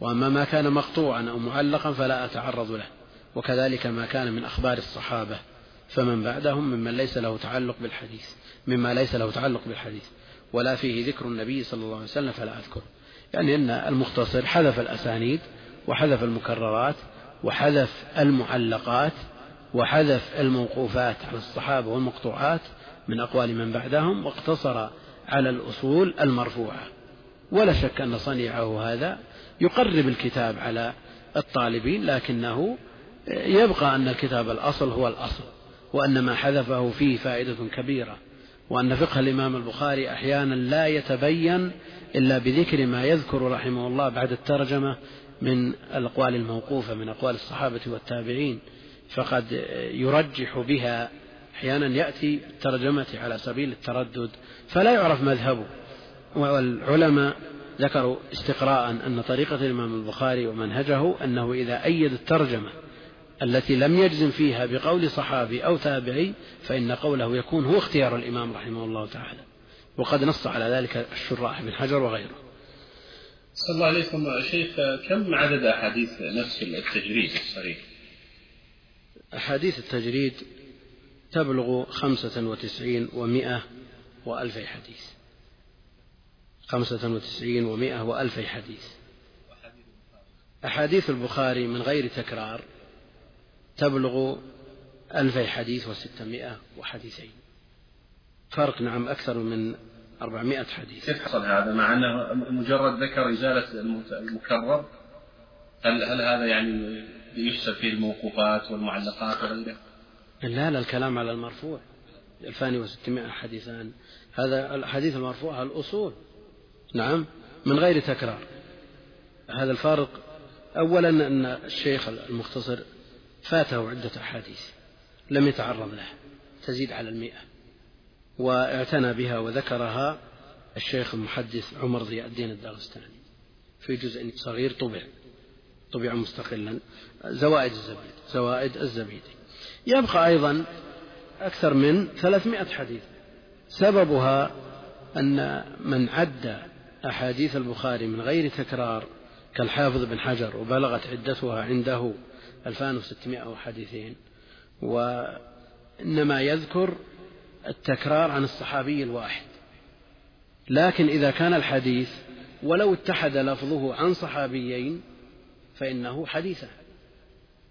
وأما ما كان مقطوعا أو معلقا فلا أتعرض له. وكذلك ما كان من أخبار الصحابة. فمن بعدهم ممن ليس له تعلق بالحديث مما ليس له تعلق بالحديث ولا فيه ذكر النبي صلى الله عليه وسلم فلا أذكر. يعني أن المختصر حذف الأسانيد وحذف المكررات وحذف المعلقات وحذف الموقوفات على الصحابة والمقطوعات من أقوال من بعدهم واقتصر على الأصول المرفوعة. ولا شك أن صنيعه هذا يقرب الكتاب على الطالبين لكنه يبقى أن الكتاب الأصل هو الأصل وأن ما حذفه فيه فائدة كبيرة وأن فقه الإمام البخاري أحيانا لا يتبين إلا بذكر ما يذكر رحمه الله بعد الترجمة من الأقوال الموقوفة من أقوال الصحابة والتابعين فقد يرجح بها أحيانا يأتي الترجمة على سبيل التردد فلا يعرف مذهبه والعلماء ذكروا استقراء أن طريقة الإمام البخاري ومنهجه أنه إذا أيد الترجمة التي لم يجزم فيها بقول صحابي أو تابعي فإن قوله يكون هو اختيار الإمام رحمه الله تعالى. وقد نص على ذلك الشراح بن حجر وغيره.
صلى الله عليكم شيخ كم عدد أحاديث نفس التجريد الصريح؟
أحاديث التجريد تبلغ خمسة وتسعين ومائة وألفي حديث. خمسة وتسعين ومائة وألفي حديث. أحاديث البخاري من غير تكرار. تبلغ ألفي حديث وستمائة وحديثين. فرق نعم أكثر من أربعمائة حديث.
كيف حصل هذا؟ مع أنه مجرد ذكر إزالة المكرر هل, هل هذا يعني يحسب فيه الموقوفات والمعلقات وغيره؟
لا لا الكلام على المرفوع. الفاني وستمائة حديثان. هذا الحديث المرفوع الأصول. نعم من غير تكرار. هذا الفارق أولا أن الشيخ المختصر فاته عدة أحاديث لم يتعرض لها تزيد على المئة. واعتنى بها وذكرها الشيخ المحدث عمر ضياء الدين الداغستاني في جزء صغير طبع طبع مستقلا. زوائد الزبيد زوائد الزبيدي يبقى أيضا أكثر من ثلاثمائة حديث. سببها أن من عد أحاديث البخاري من غير تكرار كالحافظ بن حجر وبلغت عدتها عنده 2600 حديثين. وإنما يذكر التكرار عن الصحابي الواحد. لكن إذا كان الحديث ولو اتحد لفظه عن صحابيين فإنه حديثا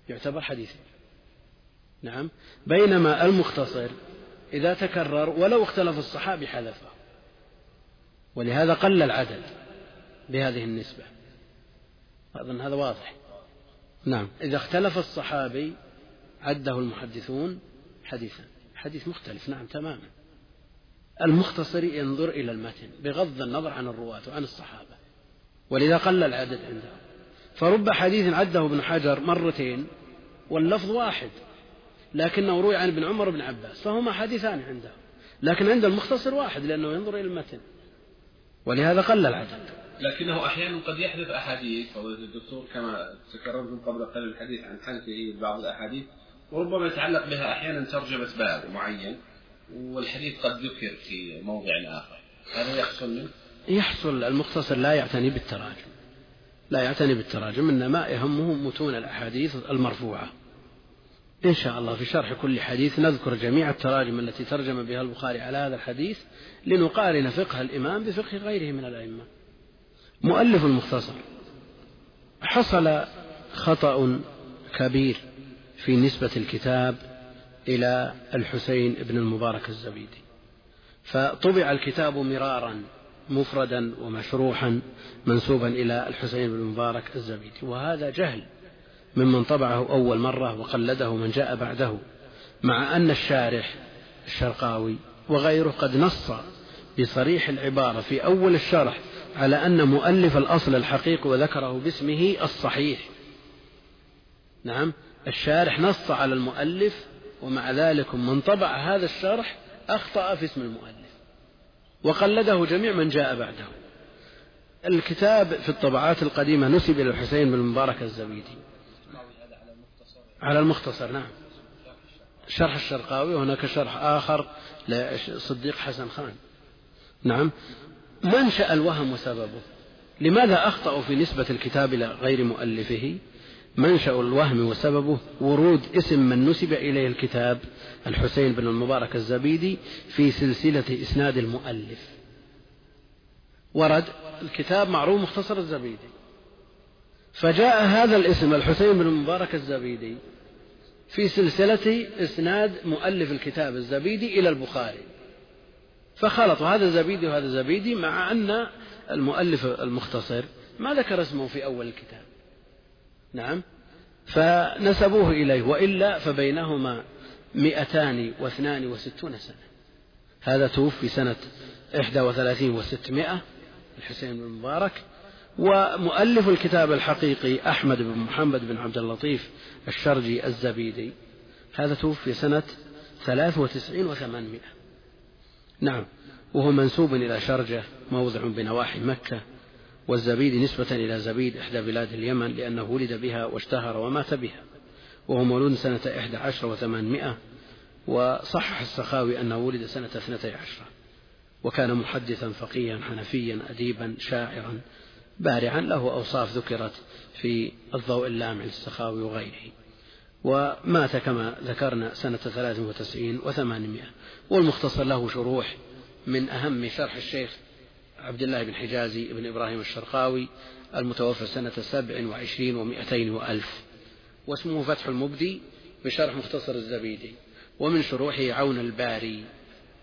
يعتبر حديثا نعم. بينما المختصر إذا تكرر ولو اختلف الصحابي حذفه. ولهذا قل العدد بهذه النسبة. أظن هذا واضح. نعم. إذا اختلف الصحابي عده المحدثون حديثا. حديث مختلف نعم تماما. المختصر ينظر إلى المتن بغض النظر عن الرواة وعن الصحابة. ولذا قل العدد عنده فرب حديث عده ابن حجر مرتين واللفظ واحد لكنه روي عن ابن عمر وابن عباس فهما حديثان عنده لكن عند المختصر واحد لأنه ينظر إلى المتن. ولهذا قل العدد.
لكنه أحيانا قد يحدث أحاديث فضيلة الدكتور كما تكررتم قبل قليل الحديث عن حدثه بعض الأحاديث وربما يتعلق بها أحيانا ترجمة باب معين والحديث قد ذكر في موضع آخر. هذا يحصل منه؟
يحصل. المختصر لا يعتني بالتراجم. لا يعتني بالتراجم إنما يهمه متون الأحاديث المرفوعة. إن شاء الله في شرح كل حديث نذكر جميع التراجم التي ترجم بها البخاري على هذا الحديث لنقارن فقه الإمام بفقه غيره من الأئمة. مؤلف المختصر حصل خطأ كبير في نسبة الكتاب إلى الحسين بن المبارك الزبيدي. فطبع الكتاب مرارا مفردا ومشروحا منسوبا إلى الحسين بن المبارك الزبيدي. وهذا جهل ممن طبعه أول مرة وقلده من جاء بعده مع أن الشارح الشرقاوي وغيره قد نص بصريح العبارة في أول الشرح على أن مؤلف الأصل الحقيقي وذكره باسمه الصحيح. نعم الشارح نص على المؤلف ومع ذلك من طبع هذا الشرح أخطأ في اسم المؤلف وقلده جميع من جاء بعده. الكتاب في الطبعات القديمة نسب إلى الحسين بن المبارك الزبيدي. على المختصر نعم. شرح الشرقاوي وهناك شرح آخر لصديق حسن خان. نعم. منشأ الوهم وسببه لماذا أخطأوا في نسبة الكتاب إلى غير مؤلفه؟ منشأ الوهم وسببه ورود اسم من نسب إليه الكتاب الحسين بن المبارك الزبيدي في سلسلة إسناد المؤلف. ورد الكتاب معروف مختصر الزبيدي. فجاء هذا الاسم الحسين بن المبارك الزبيدي في سلسلة إسناد مؤلف الكتاب الزبيدي إلى البخاري. فخلطوا هذا زبيدي وهذا زبيدي مع أن المؤلف المختصر ما ذكر اسمه في أول الكتاب. نعم. فنسبوه إليه وإلا فبينهما مئتان واثنان وستون سنة. هذا توفي سنة إحدى وثلاثين وستمائة الحسين بن المبارك ومؤلف الكتاب الحقيقي أحمد بن محمد بن عبد اللطيف الشرجي الزبيدي. هذا توفي سنة ثلاث وتسعين وثمانمائة. نعم. وهو منسوب إلى شرجة موضع بنواحي مكة والزبيد نسبة إلى زبيد إحدى بلاد اليمن لأنه ولد بها واشتهر ومات بها. وهو مولود سنة إحدى عشر وثمانمائة وصحح السخاوي أنه ولد سنة اثنتي عشرة وكان محدثا فقيها حنفيا أديبا شاعرا بارعا له أوصاف ذكرت في الضوء اللامع للسخاوي وغيره. ومات كما ذكرنا سنة ثلاث وتسعين وثمانمائة. والمختصر له شروح من أهم شرح الشيخ عبد الله بن حجازي بن إبراهيم الشرقاوي المتوفى سنة سبع وعشرين ومائتين وألف. واسمه فتح المبدي بشرح مختصر الزبيدي. ومن شروحه عون الباري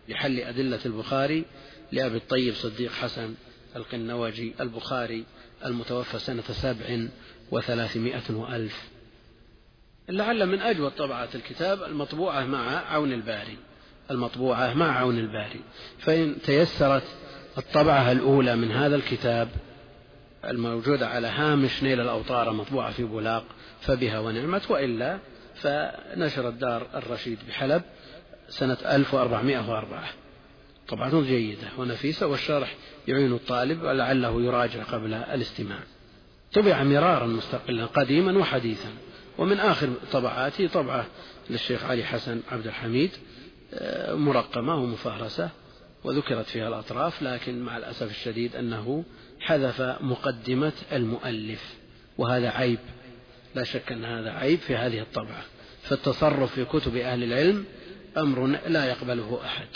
لحل أدلة البخاري لأبي الطيب صديق حسن القنوجي البخاري المتوفى سنة سبع وثلاثمائة وألف. لعل من أجود طبعات الكتاب المطبوعة مع عون الباري. المطبوعة مع عون الباري. فإن تيسرت الطبعة الأولى من هذا الكتاب الموجودة على هامش نيل الأوطار مطبوعة في بولاق فبها ونعمت وإلا فنشر الدار الرشيد بحلب سنة 1404 طبعة جيدة ونفيسة والشرح يعين الطالب ولعله يراجع قبل الاستماع. طبع مرارا مستقلا قديما وحديثا. ومن آخر طبعاته طبعة للشيخ علي حسن عبد الحميد آه، مرقمة ومفهرسة وذكرت فيها الأطراف لكن مع الأسف الشديد أنه حذف مقدمة المؤلف وهذا عيب لا شك أن هذا عيب في هذه الطبعة. فالتصرف في كتب أهل العلم أمر لا يقبله أحد.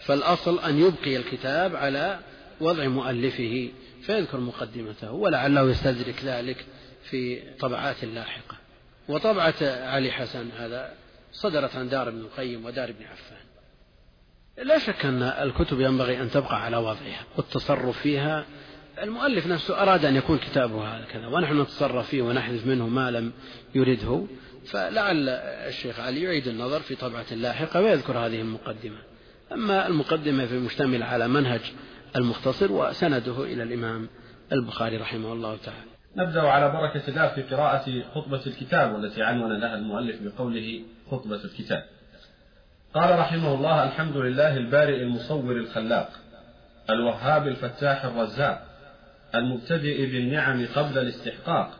فالأصل أن يبقي الكتاب على وضع مؤلفه فيذكر مقدمته ولعله يستدرك ذلك في طبعات لاحقة. وطبعة علي حسن هذا صدرت عن دار ابن القيم ودار ابن عفان. لا شك أن الكتب ينبغي أن تبقى على وضعها والتصرف فيها. المؤلف نفسه أراد أن يكون كتابه هكذا ونحن نتصرف فيه ونحذف منه ما لم يرده. فلعل الشيخ علي يعيد النظر في طبعة لاحقة ويذكر هذه المقدمة. أما المقدمة في مشتمل على منهج المختصر وسنده إلى الإمام البخاري رحمه الله تعالى.
نبدأ على بركة الله في قراءة خطبة الكتاب والتي عنون لها المؤلف بقوله خطبة الكتاب. قال رحمه الله الحمد لله البارئ المصور الخلاق الوهاب الفتاح الرزاق المبتدئ بالنعم قبل الاستحقاق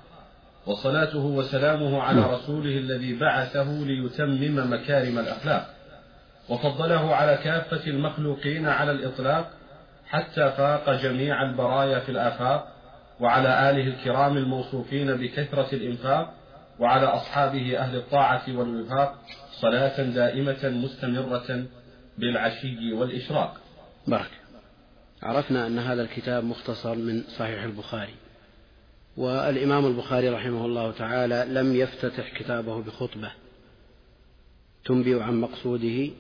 وصلاته وسلامه على رسوله الذي بعثه ليتمم مكارم الأخلاق وفضله على كافة المخلوقين على الإطلاق حتى فاق جميع البرايا في الآفاق وعلى آله الكرام الموصوفين بكثرة الإنفاق وعلى أصحابه أهل الطاعة والوفاق صلاة دائمة مستمرة بالعشي والإشراق.
بارك. عرفنا أن هذا الكتاب مختصر من صحيح البخاري. والإمام البخاري رحمه الله تعالى لم يفتتح كتابه بخطبة تنبئ عن مقصوده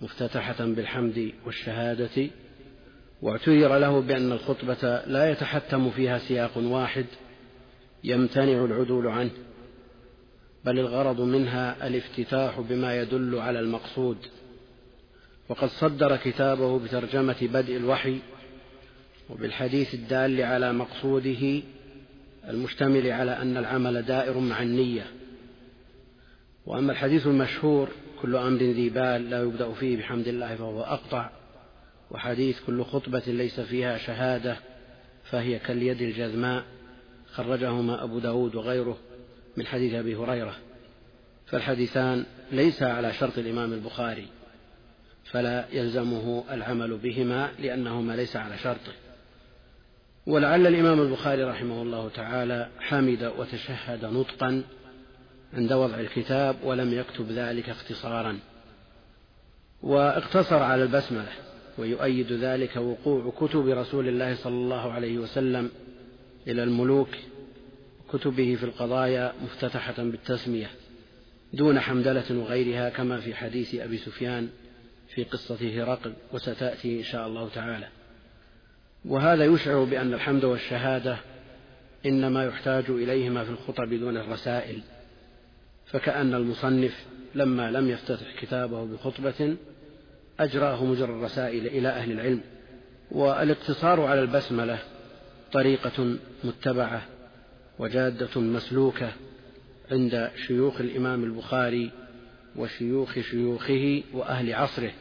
مفتتحة بالحمد والشهادة واعتذر له بأن الخطبة لا يتحتم فيها سياق واحد يمتنع العدول عنه بل الغرض منها الافتتاح بما يدل على المقصود. وقد صدر كتابه بترجمة بدء الوحي وبالحديث الدال على مقصوده المشتمل على أن العمل دائر مع النية. وأما الحديث المشهور كل أمر ذي بال لا يبدأ فيه بحمد الله فهو أقطع. وحديث كل خطبة ليس فيها شهادة فهي كاليد الجذماء خرجهما أبو داود وغيره من حديث أبي هريرة. فالحديثان ليس على شرط الإمام البخاري فلا يلزمه العمل بهما لأنهما ليس على شرطه ولعل الإمام البخاري رحمه الله تعالى حمد وتشهد نطقا عند وضع الكتاب ولم يكتب ذلك اختصارا واقتصر على البسملة. ويؤيد ذلك وقوع كتب رسول الله صلى الله عليه وسلم إلى الملوك كتبه في القضايا مفتتحة بالتسمية دون حمدلة وغيرها كما في حديث أبي سفيان في قصه هرقل وستأتي إن شاء الله تعالى. وهذا يشعر بأن الحمد والشهادة إنما يحتاج إليهما في الخطب دون الرسائل فكأن المصنف لما لم يفتتح كتابه بخطبة أجراه مجرى الرسائل إلى أهل العلم والاقتصار على البسملة طريقة متبعة وجادة مسلوكة عند شيوخ الإمام البخاري وشيوخ شيوخه وأهل عصره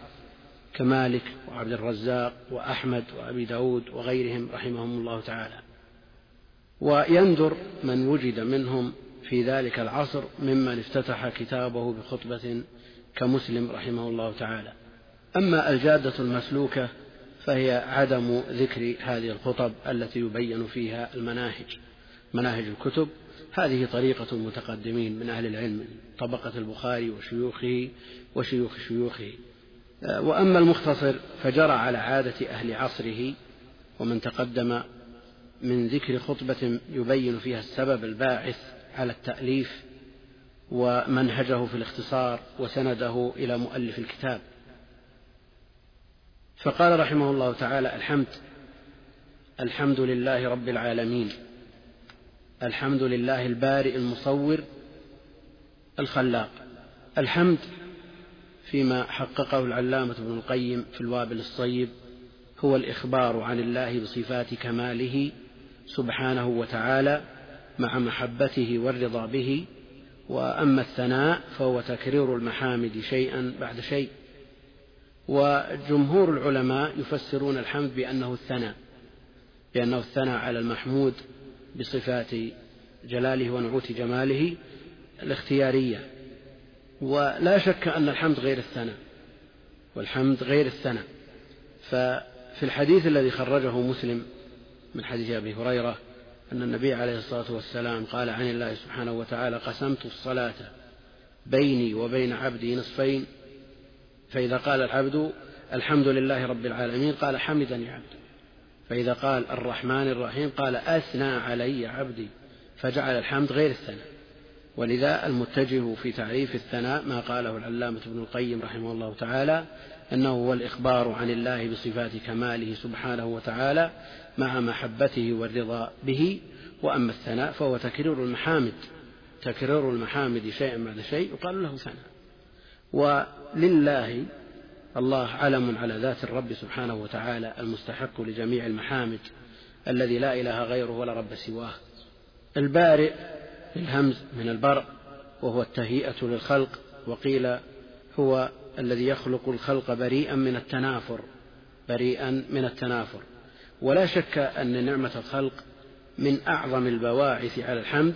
كمالك وعبد الرزاق وأحمد وأبي داود وغيرهم رحمهم الله تعالى. ويندر من وجد منهم في ذلك العصر ممن افتتح كتابه بخطبة كمسلم رحمه الله تعالى. أما الجادة المسلوكة فهي عدم ذكر هذه الخطب التي يبين فيها المناهج مناهج الكتب. هذه طريقة المتقدمين من أهل العلم طبقة البخاري وشيوخه وشيوخ شيوخه. وأما المختصر فجرى على عادة أهل عصره ومن تقدم من ذكر خطبة يبين فيها السبب الباعث على التأليف ومنهجه في الاختصار وسنده إلى مؤلف الكتاب. فقال رحمه الله تعالى الحمد الحمد لله رب العالمين الحمد لله البارئ المصور الخلاق الحمد فيما حققه العلامة ابن القيم في الوابل الصيب هو الإخبار عن الله بصفات كماله سبحانه وتعالى مع محبته والرضا به وأما الثناء فهو تكرير المحامد شيئا بعد شيء. وجمهور العلماء يفسرون الحمد بأنه الثناء بأنه الثناء على المحمود بصفات جلاله ونعوت جماله الاختيارية. ولا شك أن الحمد غير الثناء والحمد غير الثناء. ففي الحديث الذي خرجه مسلم من حديث أبي هريرة أن النبي عليه الصلاة والسلام قال عن الله سبحانه وتعالى قسمت الصلاة بيني وبين عبدي نصفين فإذا قال العبد الحمد لله رب العالمين قال حمدني عبدي فإذا قال الرحمن الرحيم قال أثنى علي عبدي. فجعل الحمد غير الثناء. ولذا المتجه في تعريف الثناء ما قاله العلامة ابن القيم رحمه الله تعالى أنه هو الإخبار عن الله بصفات كماله سبحانه وتعالى مع محبته والرضا به. وأما الثناء فهو تكرير المحامد. تكرير المحامد شيئا بعد شيء يقال له ثناء. ولله الله علم على ذات الرب سبحانه وتعالى المستحق لجميع المحامد الذي لا إله غيره ولا رب سواه. البارئ الهمز من البرء وهو التهيئة للخلق وقيل هو الذي يخلق الخلق بريئا من التنافر بريئا من التنافر. ولا شك أن نعمة الخلق من أعظم البواعث على الحمد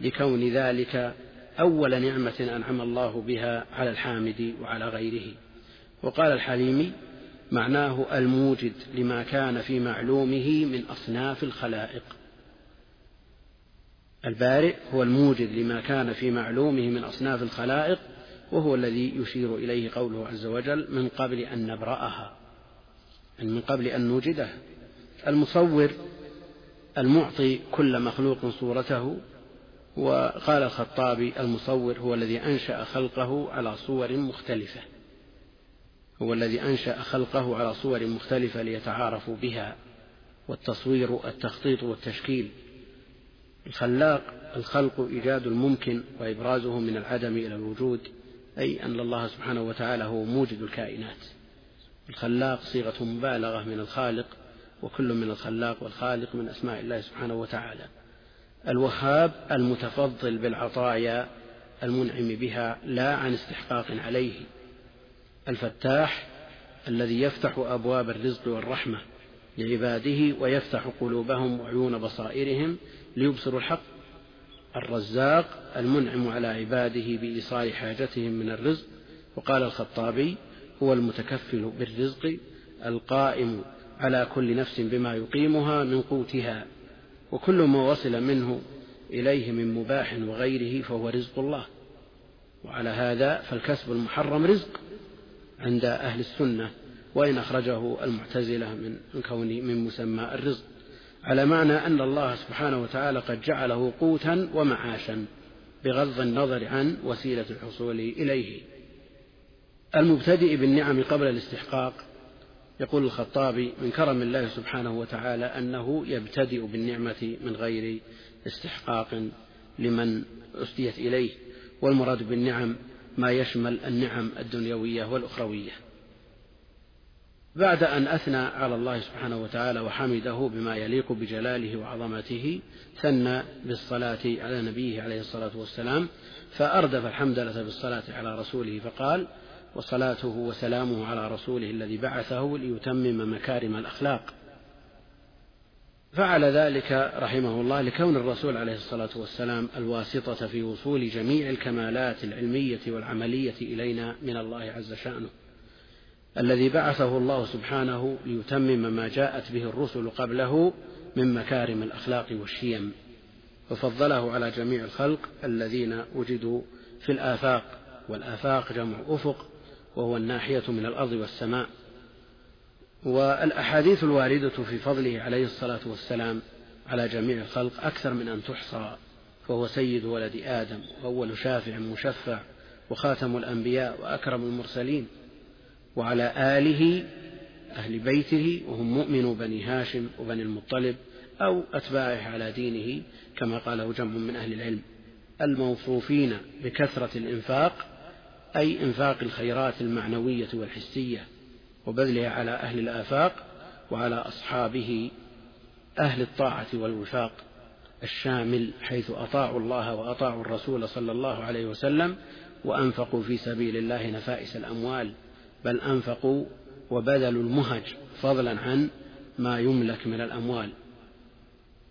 لكون ذلك أول نعمة أنعم الله بها على الحامد وعلى غيره. وقال الحليمي معناه الموجد لما كان في معلومه من أصناف الخلائق. البارئ هو الموجد لما كان في معلومه من أصناف الخلائق وهو الذي يشير إليه قوله عز وجل من قبل أن نبرأها. يعني من قبل أن نوجدها المصور المعطي كل مخلوق صورته وقال الخطابي المصور هو الذي أنشأ خلقه على صور مختلفة. هو الذي أنشأ خلقه على صور مختلفة ليتعارفوا بها. والتصوير التخطيط والتشكيل. الخلاق الخلق إيجاد الممكن وإبرازه من العدم إلى الوجود أي أن الله سبحانه وتعالى هو موجد الكائنات. الخلاق صيغة مبالغة من الخالق وكل من الخلاق والخالق من أسماء الله سبحانه وتعالى. الوهاب المتفضل بالعطايا المنعم بها لا عن استحقاق عليه. الفتاح الذي يفتح أبواب الرزق والرحمة لعباده ويفتح قلوبهم وعيون بصائرهم ليبصروا الحق. الرزاق المنعم على عباده بإيصال حاجتهم من الرزق. وقال الخطابي هو المتكفل بالرزق القائم على كل نفس بما يقيمها من قوتها. وكل ما وصل منه إليه من مباح وغيره فهو رزق الله. وعلى هذا فالكسب المحرم رزق عند أهل السنة وإن أخرجه المعتزلة من كون من مسمى الرزق. على معنى أن الله سبحانه وتعالى قد جعله قوتا ومعاشا بغض النظر عن وسيلة الحصول إليه. المبتدئ بالنعم قبل الاستحقاق يقول الخطابي من كرم الله سبحانه وتعالى أنه يبتدئ بالنعمة من غير استحقاق لمن أسديت إليه والمراد بالنعم ما يشمل النعم الدنيوية والأخروية. بعد أن أثنى على الله سبحانه وتعالى وحمده بما يليق بجلاله وعظمته ثنى بالصلاة على نبيه عليه الصلاة والسلام فأردف الحمدلة بالصلاة على رسوله فقال وصلاته وسلامه على رسوله الذي بعثه ليتمم مكارم الأخلاق. فعل ذلك رحمه الله لكون الرسول عليه الصلاة والسلام الواسطة في وصول جميع الكمالات العلمية والعملية إلينا من الله عز شأنه الذي بعثه الله سبحانه ليتمم ما جاءت به الرسل قبله من مكارم الأخلاق والشيم وفضله على جميع الخلق الذين وجدوا في الآفاق والآفاق جمع أفق وهو الناحية من الأرض والسماء والأحاديث الواردة في فضله عليه الصلاة والسلام على جميع الخلق أكثر من أن تحصى فهو سيد ولد آدم وأول شافع مشفع وخاتم الأنبياء وأكرم المرسلين وعلى آله أهل بيته وهم مؤمنو بني هاشم وبني المطلب أو أتباعه على دينه كما قاله جمع من أهل العلم الموصوفين بكثرة الإنفاق أي إنفاق الخيرات المعنوية والحسية وبذلها على أهل الآفاق وعلى أصحابه أهل الطاعة والوفاق الشامل حيث أطاعوا الله وأطاعوا الرسول صلى الله عليه وسلم وأنفقوا في سبيل الله نفائس الأموال بل أنفقوا وبذلوا المهج فضلا عن ما يملك من الأموال.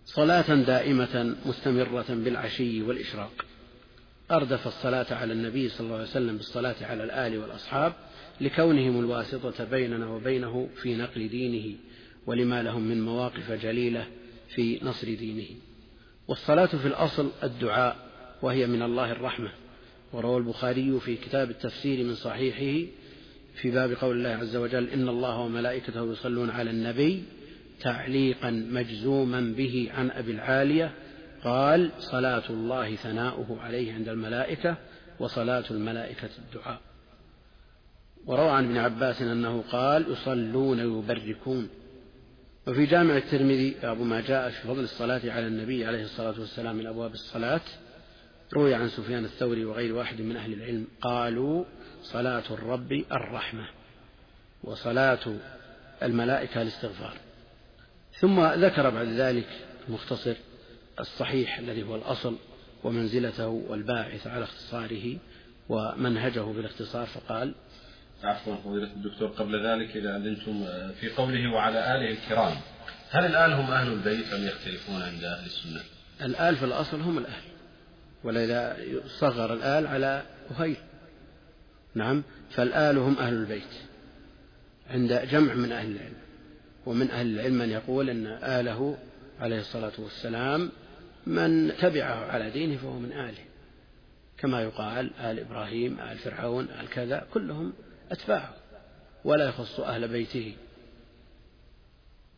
صلاة دائمة مستمرة بالعشي والإشراق. أردف الصلاة على النبي صلى الله عليه وسلم بالصلاة على الآل والأصحاب لكونهم الواسطة بيننا وبينه في نقل دينه ولما لهم من مواقف جليلة في نصر دينه. والصلاة في الأصل الدعاء وهي من الله الرحمة. وروى البخاري في كتاب التفسير من صحيحه في باب قول الله عز وجل إن الله وملائكته يصلون على النبي تعليقا مجزوما به عن أبي العالية قال صلاة الله ثناؤه عليه عند الملائكة وصلاة الملائكة الدعاء. وروى عن ابن عباس أنه قال يصلون يبركون وفي جامع الترمذي باب ما جاء في فضل الصلاة على النبي عليه الصلاة والسلام من أبواب الصلاة. روي عن سفيان الثوري وغير واحد من أهل العلم قالوا صلاة الرب الرحمة وصلاة الملائكة الاستغفار. ثم ذكر بعد ذلك مختصر الصحيح الذي هو الأصل ومنزلته والباعث على اختصاره ومنهجه بالاختصار فقال
عفوا فضيلة الدكتور قبل ذلك إذا أذنتم في قوله وعلى آله الكرام هل الآل هم أهل البيت أم يختلفون عند أهل السنة؟
الآل في الأصل هم الأهل ولذا صغر الآل على أهيل نعم فالآل هم أهل البيت عند جمع من أهل العلم ومن أهل العلم من يقول أن آله عليه الصلاة والسلام من تبعه على دينه فهو من آله. كما يقال آل إبراهيم آل فرعون آل كذا كلهم أتباعه ولا يخص أهل بيته.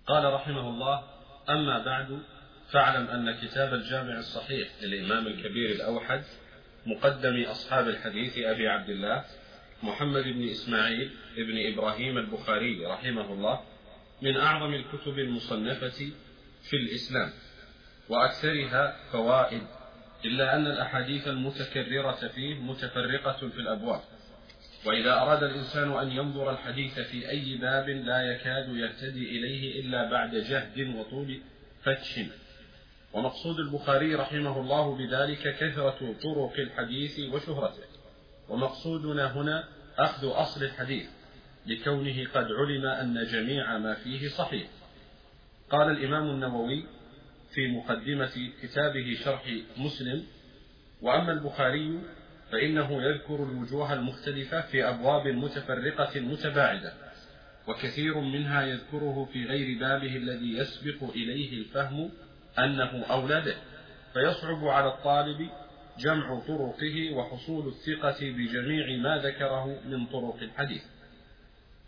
قال رحمه الله أما بعد فاعلم أن كتاب الجامع الصحيح للإمام الكبير الأوحد مقدم أصحاب الحديث أبي عبد الله محمد بن إسماعيل بن إبراهيم البخاري رحمه الله من أعظم الكتب المصنفة في الإسلام. وأكثرها فوائد إلا أن الأحاديث المتكررة فيه متفرقة في الأبواب. وإذا أراد الإنسان أن ينظر الحديث في أي باب لا يكاد يهتدي إليه إلا بعد جهد وطول فتش ومقصود البخاري رحمه الله بذلك كثرة طرق الحديث وشهرته. ومقصودنا هنا أخذ أصل الحديث لكونه قد علم أن جميع ما فيه صحيح. قال الإمام النووي في مقدمة كتابه شرح مسلم وأما البخاري فإنه يذكر الوجوه المختلفة في أبواب متفرقة متباعدة وكثير منها يذكره في غير بابه الذي يسبق إليه الفهم أنه أولى به فيصعب على الطالب جمع طرقه وحصول الثقة بجميع ما ذكره من طرق الحديث.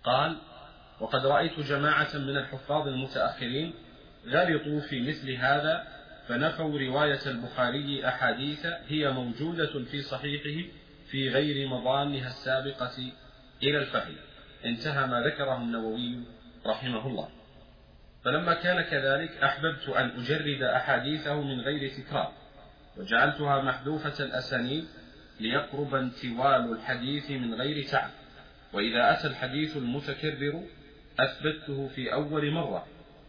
قال وقد رأيت جماعة من الحفاظ المتأخرين غلطوا في مثل هذا فنفوا رواية البخاري أحاديث هي موجودة في صحيحه في غير مضانها السابقة إلى الفهم. انتهى ما ذكره النووي رحمه الله. فلما كان كذلك أحببت أن أجرد أحاديثه من غير تكرار وجعلتها محذوفة الأسانيد ليقرب انتوال الحديث من غير تعب. وإذا أتى الحديث المتكرر أثبته في أول مرة.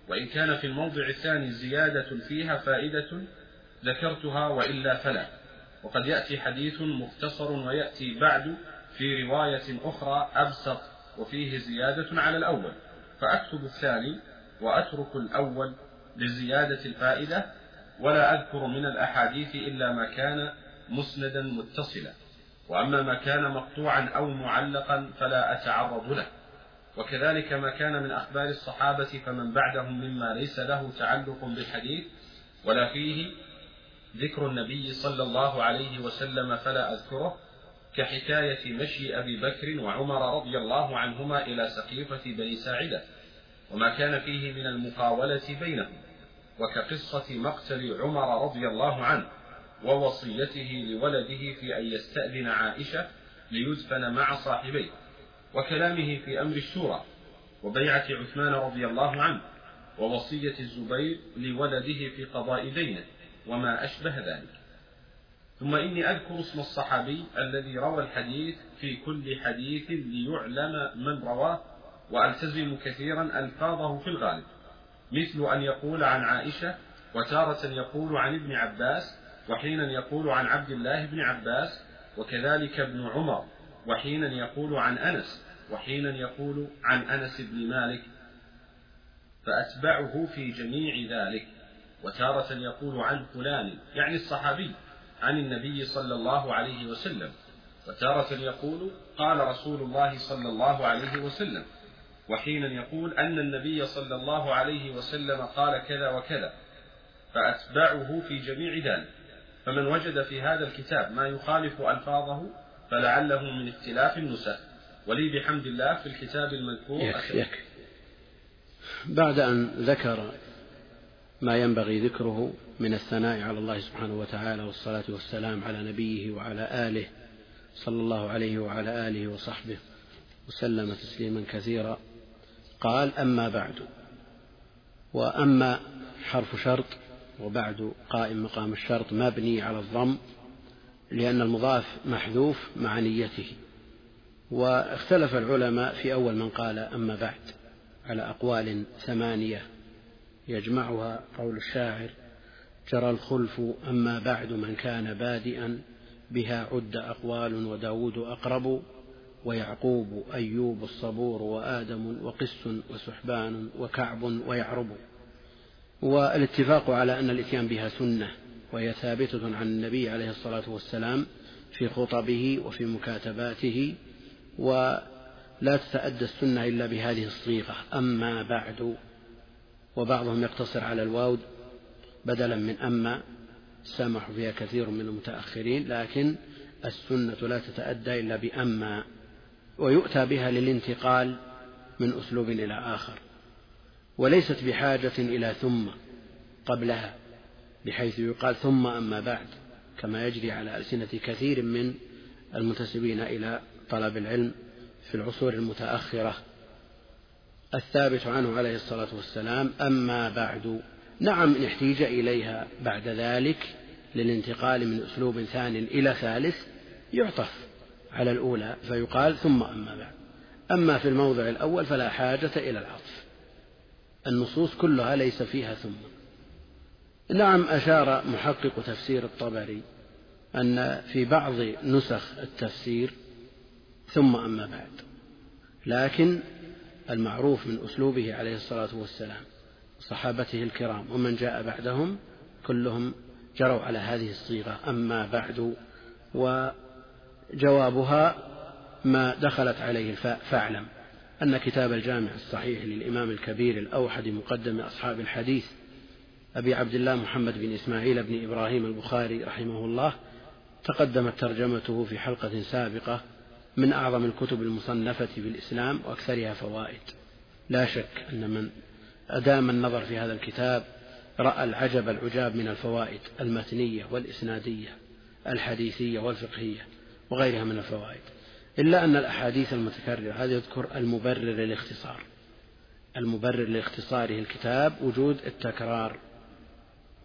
وإن كان في الموضع الثاني زيادة فيها فائدة ذكرتها وإلا فلا. وقد يأتي حديث مختصر ويأتي بعد في رواية أخرى أبسط وفيه زيادة على الأول. فأكتب الثاني وأترك الأول لزيادة الفائدة ولا أذكر من الأحاديث إلا ما كان مسندا متصلا. وأما ما كان مقطوعا أو معلقا فلا أتعرض له. وكذلك ما كان من أخبار الصحابة فمن بعدهم مما ليس له تعلق بالحديث ولا فيه ذكر النبي صلى الله عليه وسلم فلا أذكره كحكاية مشي أبي بكر وعمر رضي الله عنهما إلى سقيفة بني ساعدة وما كان فيه من المقاولة بينهم وكقصة مقتل عمر رضي الله عنه ووصيته لولده في أن يستأذن عائشة ليدفن مع صاحبيه. وكلامه في أمر الشورى وبيعة عثمان رضي الله عنه ووصية الزبير لولده في قضاء دينه وما أشبه ذلك. ثم إني أذكر اسم الصحابي الذي روى الحديث في كل حديث ليعلم من رواه وألتزم كثيرا ألفاظه في الغالب مثل أن يقول عن عائشة وتارة يقول عن ابن عباس وحينا يقول عن عبد الله بن عباس وكذلك ابن عمر وحينا يقول عن أنس وحينا يقول عن أنس بن مالك فأتبعه في جميع ذلك وتارة يقول عن فلان يعني الصحابي عن النبي صلى الله عليه وسلم وتارة يقول قال رسول الله صلى الله عليه وسلم وحينا يقول أن النبي صلى الله عليه وسلم قال كذا وكذا فأتبعه في جميع ذلك. فمن وجد في هذا الكتاب ما يخالف ألفاظه فلعله من اختلاف النسخ. ولي بحمد الله في الكتاب المذكور
يكفي يكفي بعد أن ذكر ما ينبغي ذكره من الثناء على الله سبحانه وتعالى والصلاة والسلام على نبيه وعلى آله صلى الله عليه وعلى آله وصحبه وسلم تسليما كثيرا قال أما بعد. وأما حرف شرط وبعد قائم مقام الشرط مبني على الضم لأن المضاف محذوف مع نيته. واختلف العلماء في أول من قال أما بعد على أقوال ثمانية يجمعها قول الشاعر جرى الخلف أما بعد من كان بادئا بها عد أقوال وداود أقرب ويعقوب أيوب الصبور وآدم وقس وسحبان وكعب ويعرب. والاتفاق على أن الإتيان بها سنة. وهي ثابتة عن النبي عليه الصلاة والسلام في خطبه وفي مكاتباته ولا تتأدى السنة إلا بهذه الصيغة. أما بعد وبعضهم يقتصر على الواو بدلا من أما سامح فيها كثير من المتأخرين لكن السنة لا تتأدى إلا بأما ويؤتى بها للانتقال من أسلوب إلى آخر وليست بحاجة إلى ثم قبلها. بحيث يقال ثم أما بعد كما يجري على ألسنة كثير من المنتسبين إلى طلب العلم في العصور المتأخرة. الثابت عنه عليه الصلاة والسلام أما بعد. نعم إن احتيج إليها بعد ذلك للانتقال من أسلوب ثاني إلى ثالث يعطف على الأولى فيقال ثم أما بعد. أما في الموضع الأول فلا حاجة إلى العطف. النصوص كلها ليس فيها ثم. نعم أشار محقق تفسير الطبري أن في بعض نسخ التفسير ثم أما بعد. لكن المعروف من أسلوبه عليه الصلاة والسلام صحابته الكرام ومن جاء بعدهم كلهم جروا على هذه الصيغة أما بعد. وجوابها ما دخلت عليه الفاء فاعلم أن كتاب الجامع الصحيح للإمام الكبير الأوحد مقدم أصحاب الحديث أبي عبد الله محمد بن إسماعيل بن إبراهيم البخاري رحمه الله تقدمت ترجمته في حلقة سابقة من أعظم الكتب المصنفة في الإسلام وأكثرها فوائد. لا شك أن من أدام النظر في هذا الكتاب رأى العجب العجاب من الفوائد المتنية والإسنادية الحديثية والفقهية وغيرها من الفوائد. إلا أن الأحاديث المتكررة هذا يذكر المبرر للاختصار. المبرر لاختصاره الكتاب وجود التكرار.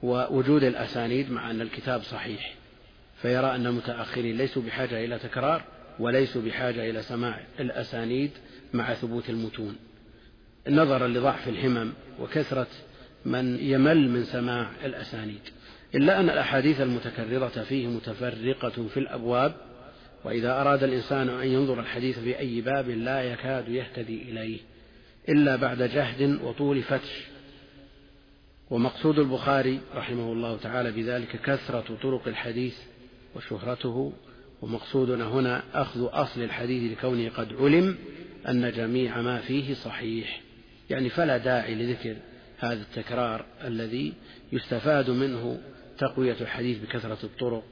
ووجود الأسانيد مع أن الكتاب صحيح فيرى أن المتأخرين ليسوا بحاجة إلى تكرار وليسوا بحاجة إلى سماع الأسانيد مع ثبوت المتون. نظرا لضعف الهمم وكثرة من يمل من سماع الأسانيد. إلا أن الأحاديث المتكررة فيه متفرقة في الأبواب وإذا أراد الإنسان أن ينظر الحديث في أي باب لا يكاد يهتدي إليه إلا بعد جهد وطول فتش. ومقصود البخاري رحمه الله تعالى بذلك كثرة طرق الحديث وشهرته ومقصودنا هنا أخذ أصل الحديث لكونه قد علم أن جميع ما فيه صحيح. يعني فلا داعي لذكر هذا التكرار الذي يستفاد منه تقوية الحديث بكثرة الطرق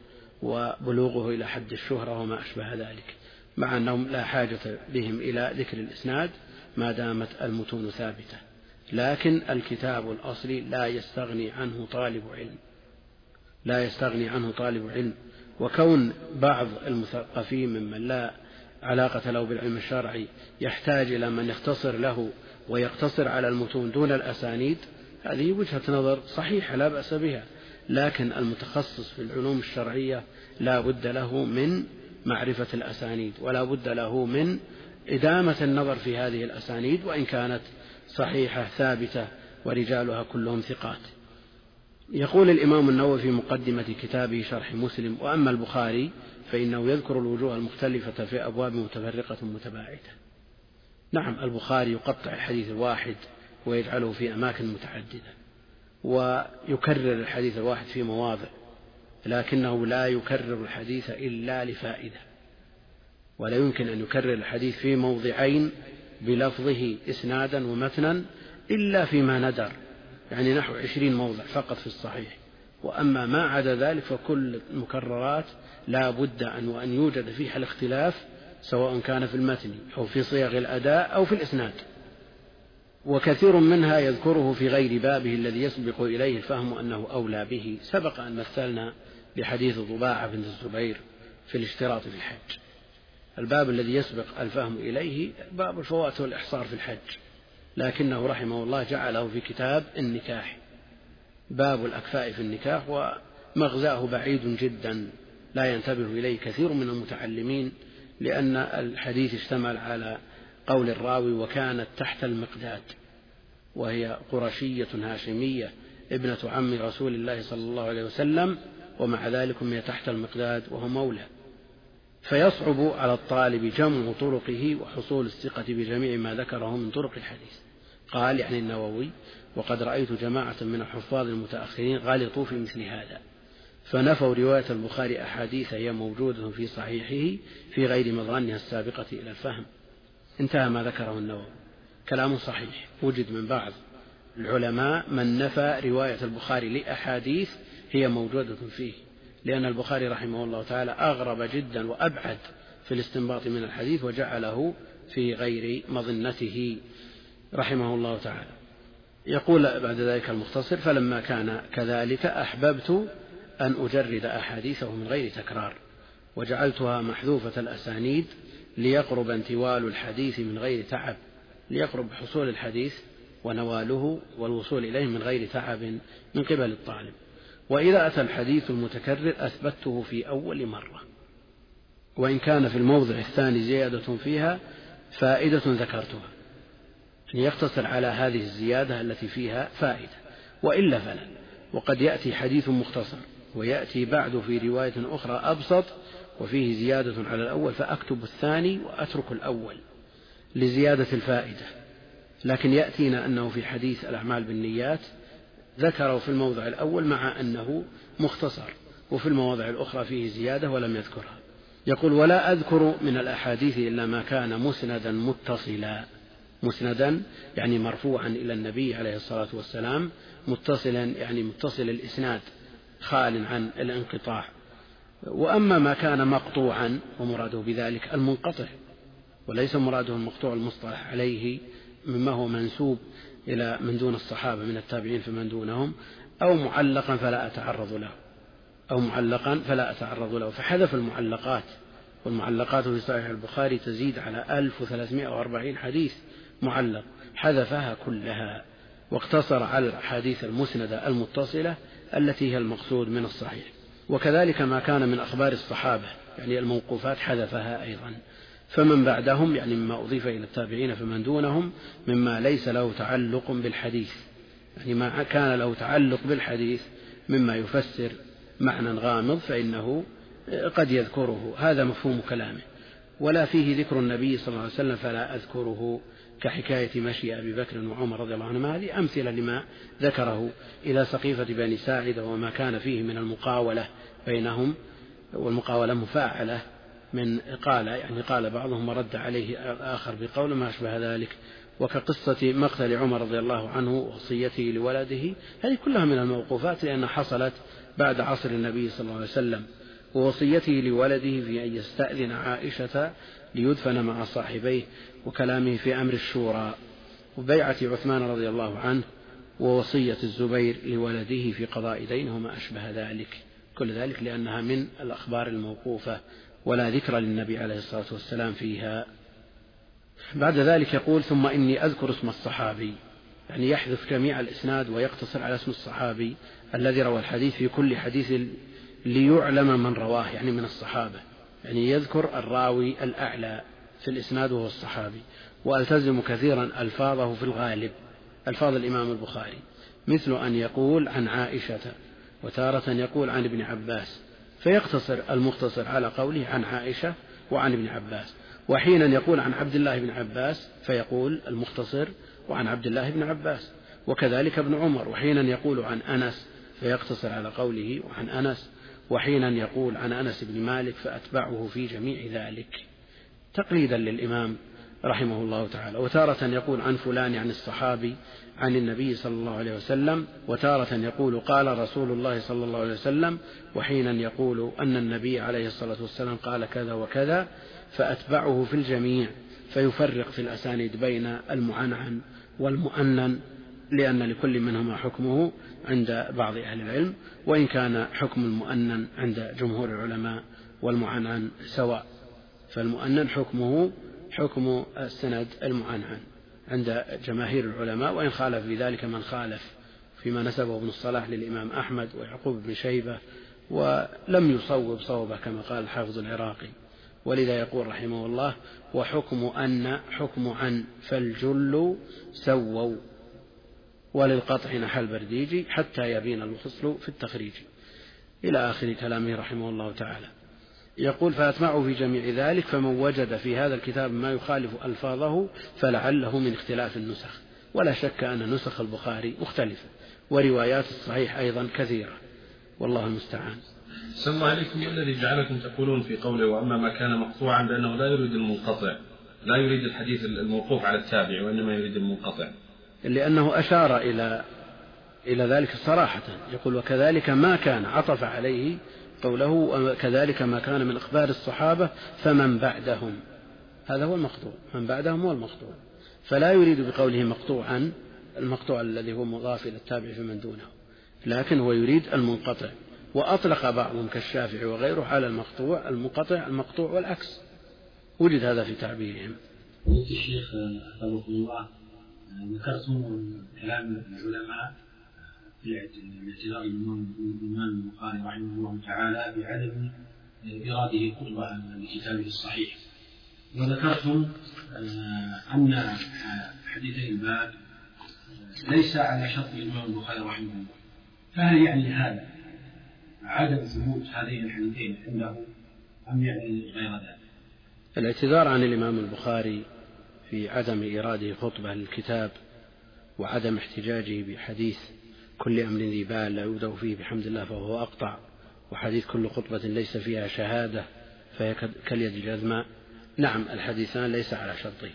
وبلوغه إلى حد الشهرة وما أشبه ذلك. مع أنهم لا حاجة بهم إلى ذكر الإسناد ما دامت المتون ثابتة. لكن الكتاب الأصلي لا يستغني عنه طالب علم. لا يستغني عنه طالب علم. وكون بعض المثقفين ممن لا علاقة له بالعلم الشرعي يحتاج إلى من يختصر له ويقتصر على المتون دون الأسانيد هذه وجهة نظر صحيحة لا بأس بها. لكن المتخصص في العلوم الشرعية لا بد له من معرفة الأسانيد ولا بد له من إدامة النظر في هذه الأسانيد وإن كانت صحيحة ثابتة ورجالها كلهم ثقات. يقول الإمام النووي في مقدمة كتابه شرح مسلم وأما البخاري فإنه يذكر الوجوه المختلفة في أبواب متفرقة متباعدة. نعم البخاري يقطع الحديث الواحد ويجعله في أماكن متعددة ويكرر الحديث الواحد في مواضع لكنه لا يكرر الحديث إلا لفائدة ولا يمكن أن يكرر الحديث في موضعين بلفظه إسنادا ومتنا إلا فيما ندر يعني نحو عشرين موضع فقط في الصحيح. وأما ما عدا ذلك فكل المكررات لا بد أن وأن يوجد فيها الاختلاف سواء كان في المتن أو في صيغ الأداء أو في الإسناد. وكثير منها يذكره في غير بابه الذي يسبق إليه الفهم أنه أولى به. سبق أن مثلنا بحديث ضباعة بن الزبير في الاشتراط في الحج. الباب الذي يسبق الفهم إليه باب الفوات والإحصار في الحج. لكنه رحمه الله جعله في كتاب النكاح باب الأكفاء في النكاح ومغزاه بعيد جدا. لا ينتبه إليه كثير من المتعلمين لأن الحديث اشتمل على قول الراوي وكانت تحت المقداد وهي قرشية هاشمية ابنة عم رسول الله صلى الله عليه وسلم ومع ذلك هي تحت المقداد وهو مولى. فيصعب على الطالب جمع طرقه وحصول الثقة بجميع ما ذكره من طرق الحديث. قال يعني النووي وقد رأيت جماعة من الحفاظ المتأخرين غلطوا في مثل هذا. فنفوا رواية البخاري أحاديث هي موجودة في صحيحه في غير مظانها السابقة إلى الفهم. انتهى ما ذكره النووي. كلام صحيح وجد من بعض. العلماء من نفى رواية البخاري لأحاديث هي موجودة فيه. لأن البخاري رحمه الله تعالى أغرب جدا وأبعد في الاستنباط من الحديث وجعله في غير مظنته رحمه الله تعالى. يقول بعد ذلك المختصر فلما كان كذلك أحببت أن أجرد أحاديثه من غير تكرار وجعلتها محذوفة الأسانيد ليقرب انتوال الحديث من غير تعب ليقرب حصول الحديث ونواله والوصول إليه من غير تعب من قبل الطالب. وإذا أتى الحديث المتكرر أثبته في أول مرة. وإن كان في الموضع الثاني زيادة فيها فائدة ذكرتها. أن يقتصر على هذه الزيادة التي فيها فائدة. وإلا فلا. وقد يأتي حديث مختصر. ويأتي بعد في رواية أخرى أبسط. وفيه زيادة على الأول فأكتب الثاني وأترك الأول لزيادة الفائدة. لكن يأتينا أنه في حديث الأعمال بالنيات ذكره في الموضع الأول مع أنه مختصر وفي المواضع الأخرى فيه زيادة ولم يذكرها. يقول ولا أذكر من الأحاديث إلا ما كان مسندا متصلا. مسندا يعني مرفوعا إلى النبي عليه الصلاة والسلام متصلا يعني متصل الإسناد خال عن الانقطاع. وأما ما كان مقطوعا ومراده بذلك المنقطع وليس مراده المقطوع المصطلح عليه مما هو منسوب إلى من دون الصحابة من التابعين فمن دونهم أو معلقا فلا أتعرض له. أو معلقا فلا أتعرض له. فحذف المعلقات والمعلقات في صحيح البخاري تزيد على 1340 حديث معلق. حذفها كلها واقتصر على الأحاديث المسندة المتصلة التي هي المقصود من الصحيح. وكذلك ما كان من أخبار الصحابة يعني الموقوفات حذفها أيضا. فمن بعدهم يعني مما أضيف إلى التابعين فمن دونهم مما ليس له تعلق بالحديث. يعني ما كان له تعلق بالحديث مما يفسر معنى غامض فإنه قد يذكره. هذا مفهوم كلامه. ولا فيه ذكر النبي صلى الله عليه وسلم فلا أذكره كحكاية مشي أبي بكر وعمر رضي الله عنهما. هذه أمثلة لما ذكره إلى سقيفة بني ساعدة وما كان فيه من المقاولة بينهم والمقاولة مفاعلة من قال يعني قال بعضهم ورد عليه آخر بقول ما أشبه ذلك وكقصة مقتل عمر رضي الله عنه وصيته لولده هذه كلها من الموقوفات لأنها حصلت بعد عصر النبي صلى الله عليه وسلم ووصيته لولده في أن يستأذن عائشة ليدفن مع صاحبيه وكلامه في أمر الشورى وبيعة عثمان رضي الله عنه ووصية الزبير لولده في قضاء دينه وما أشبه ذلك كل ذلك لأنها من الأخبار الموقوفة ولا ذكر للنبي عليه الصلاة والسلام فيها. بعد ذلك يقول ثم إني أذكر اسم الصحابي يعني يحذف جميع الإسناد ويقتصر على اسم الصحابي الذي روى الحديث في كل حديث ليعلم من رواه يعني من الصحابة. يعني يذكر الراوي الأعلى في الإسناد وهو الصحابي. وألتزم كثيرا ألفاظه في الغالب ألفاظ الإمام البخاري. مثل أن يقول عن عائشة وتارة يقول عن ابن عباس. فيقتصر المختصر على قوله عن عائشة وعن ابن عباس. وحينا يقول عن عبد الله بن عباس فيقول المختصر وعن عبد الله بن عباس. وكذلك ابن عمر وحينا يقول عن أنس فيقتصر على قوله وعن أنس. وحينا يقول عن أنس بن مالك فأتبعه في جميع ذلك. تقليدا للإمام رحمه الله تعالى. وتارة يقول عن فلان عن الصحابي عن النبي صلى الله عليه وسلم وتارة يقول قال رسول الله صلى الله عليه وسلم وحينا يقول أن النبي عليه الصلاة والسلام قال كذا وكذا فأتبعه في الجميع فيفرق في الأسانيد بين المعنعن والمؤنن لأن لكل منهما حكمه عند بعض أهل العلم وإن كان حكم المؤنن عند جمهور العلماء والمعنعن سواء فالمؤنن حكمه حكم السند المعنعن عند جماهير العلماء وإن خالف في ذلك من خالف فيما نسبه ابن الصلاح للإمام أحمد ويعقوب بن شيبة ولم يصوب صوبه كما قال الحافظ العراقي. ولذا يقول رحمه الله وحكم أن حكم عن فالجل سووا وللقطع نحى البرديجي حتى يبين الفصل في التخريج. إلى آخر كلامه رحمه الله تعالى. يقول فأتبعه في جميع ذلك فمن وجد في هذا الكتاب ما يخالف ألفاظه فلعله من اختلاف النسخ. ولا شك أن نسخ البخاري مختلفة وروايات الصحيح أيضا كثيرة. والله المستعان.
الله عليكم. ما الذي جعلكم تقولون في قوله وأما ما كان مقطوعا بأنه لا يريد المنقطع؟ لا يريد الحديث الموقوف على التابع وإنما يريد المنقطع.
لأنه أشار إلى إلى ذلك صراحة. يقول وكذلك ما كان عطف عليه قوله وكذلك ما كان من إخبار الصحابة فمن بعدهم. هذا هو المقطوع. من بعدهم هو المقطوع. فلا يريد بقوله مقطوعا المقطوع الذي هو مضاف إلى التابع فمن دونه لكن هو يريد المنقطع. وأطلق بعضهم كالشافعي وغيره على المقطوع المنقطع المقطوع والعكس. وجد هذا في تعبيرهم.
الشيخ حفظه الله ذكرتم كلام العلماء في اعتذار الإمام البخاري رحمه الله تعالى بعدم إرادة خطبة لكتابه الصحيح وذكرتم آه، أن حديثي الباب ليس على شرط الإمام البخاري رحمه الله فهل يعني هذا عدم ثبوت هذين الحديثين عنده أم يعني غير ذلك؟
الاعتذار عن الإمام البخاري في عدم إيراده خطبة للكتاب وعدم احتجاجه بحديث كل أمر ذي بال لا يبدأ فيه بحمد الله فهو أقطع. وحديث كل خطبة ليس فيها شهادة فهي كاليد الجزماء نعم الحديثان ليس على شرطه.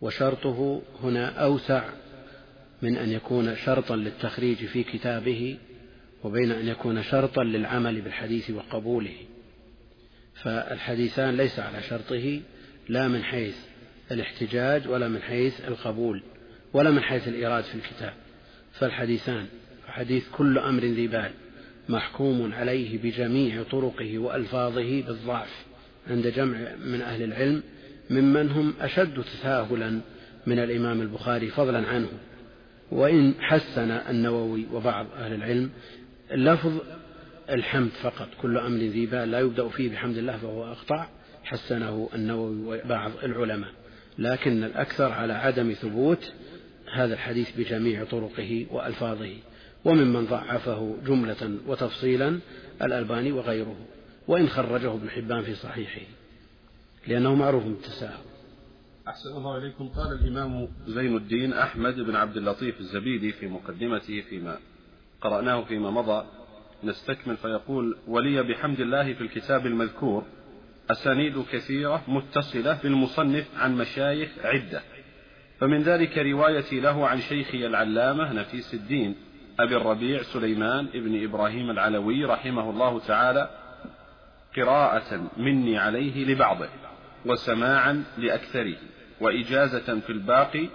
وشرطه هنا أوسع من أن يكون شرطا للتخريج في كتابه وبين أن يكون شرطا للعمل بالحديث وقبوله. فالحديثان ليس على شرطه لا من حيث الاحتجاج ولا من حيث القبول ولا من حيث الإيراد في الكتاب. فالحديثان حديث كل أمر ذي بال محكوم عليه بجميع طرقه وألفاظه بالضعف عند جمع من أهل العلم ممن هم أشد تساهلا من الإمام البخاري فضلا عنه. وإن حسن النووي وبعض أهل العلم لفظ الحمد فقط كل أمر ذي بال لا يبدأ فيه بحمد الله فهو أقطع حسنه النووي وبعض العلماء. لكن الأكثر على عدم ثبوت هذا الحديث بجميع طرقه وألفاظه وممن ضعفه جملة وتفصيلا الألباني وغيره وإن خرجه ابن حبان في صحيحه لأنه معروف بالتساهل.
أحسن الله إليكم. قال الإمام زين الدين أحمد بن عبد اللطيف الزبيدي في مقدمته فيما قرأناه فيما مضى نستكمل فيقول ولي بحمد الله في الكتاب المذكور أسانيد كثيرة متصلة بالمصنف عن مشايخ عدة فمن ذلك روايتي له عن شيخي العلامة نفيس الدين أبي الربيع سليمان ابن إبراهيم العلوي رحمه الله تعالى قراءة مني عليه لبعضه وسماعا لأكثره وإجازة في الباقي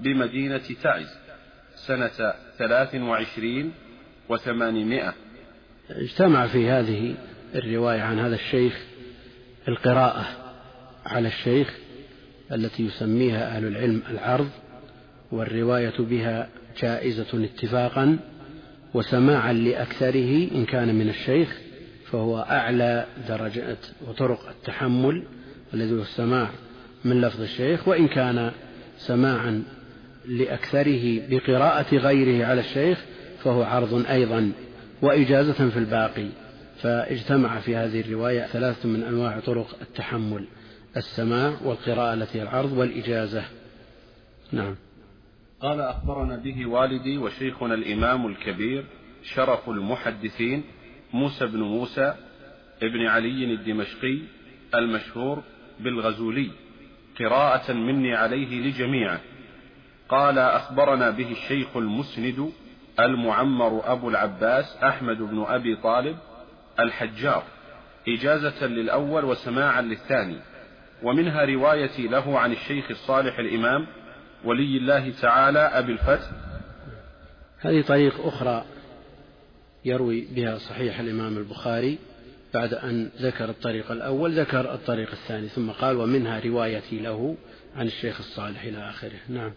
بمدينة تعز سنة ثلاث وعشرين وثمانمائة.
اجتمع في هذه الرواية عن هذا الشيخ القراءة على الشيخ التي يسميها أهل العلم العرض والرواية بها جائزة اتفاقا وسماعا لأكثره إن كان من الشيخ فهو أعلى درجات وطرق التحمل الذي هو السماع من لفظ الشيخ وإن كان سماعا لأكثره بقراءة غيره على الشيخ فهو عرض أيضا وإجازة في الباقي. فاجتمع في هذه الرواية ثلاثة من أنواع طرق التحمل. السماع والقراءة التي العرض والإجازة. نعم.
قال أخبرنا به والدي وشيخنا الإمام الكبير شرف المحدثين موسى بن موسى ابن علي الدمشقي المشهور بالغزولي قراءة مني عليه لجميعه. قال أخبرنا به الشيخ المسند المعمر أبو العباس أحمد بن أبي طالب الحجار إجازة للأول وسماعا للثاني. ومنها روايتي له عن الشيخ الصالح الإمام ولي الله تعالى أبي الفتح.
هذه طريق أخرى يروي بها صحيح الإمام البخاري بعد أن ذكر الطريق الأول ذكر الطريق الثاني ثم قال ومنها روايتي له عن الشيخ الصالح إلى آخره. نعم.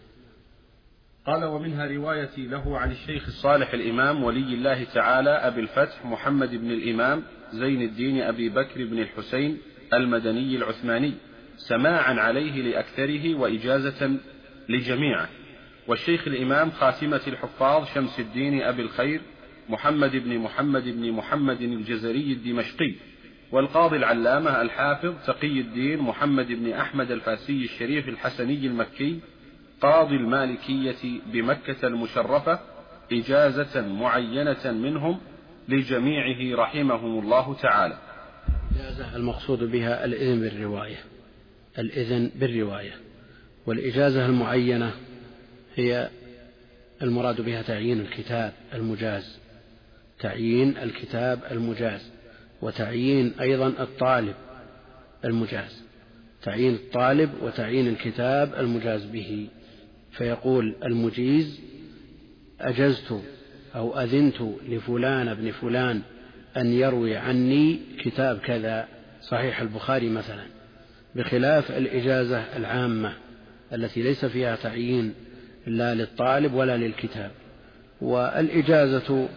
قال ومنها روايتي له عن الشيخ الصالح الإمام ولي الله تعالى أبي الفتح محمد بن الإمام زين الدين أبي بكر بن الحسين المدني العثماني. سماعا عليه لأكثره وإجازة لجميعه. والشيخ الإمام خاتمة الحفاظ شمس الدين أبي الخير محمد بن محمد بن محمد الجزري الدمشقي والقاضي العلامة الحافظ تقي الدين محمد بن أحمد الفاسي الشريف الحسني المكي قاضي المالكية بمكة المشرفة إجازة معينة منهم لجميعه رحمهم الله تعالى.
المقصود بها الإذن بالرواية. الإذن بالرواية والإجازة المعينة هي المراد بها تعيين الكتاب المجاز تعيين الكتاب المجاز وتعيين أيضا الطالب المجاز تعيين الطالب وتعيين الكتاب المجاز به. فيقول المجيز أجزت أو أذنت لفلان ابن فلان أن يروي عني كتاب كذا صحيح البخاري مثلا. بخلاف الإجازة العامة التي ليس فيها تعيين لا للطالب ولا للكتاب. والإجازة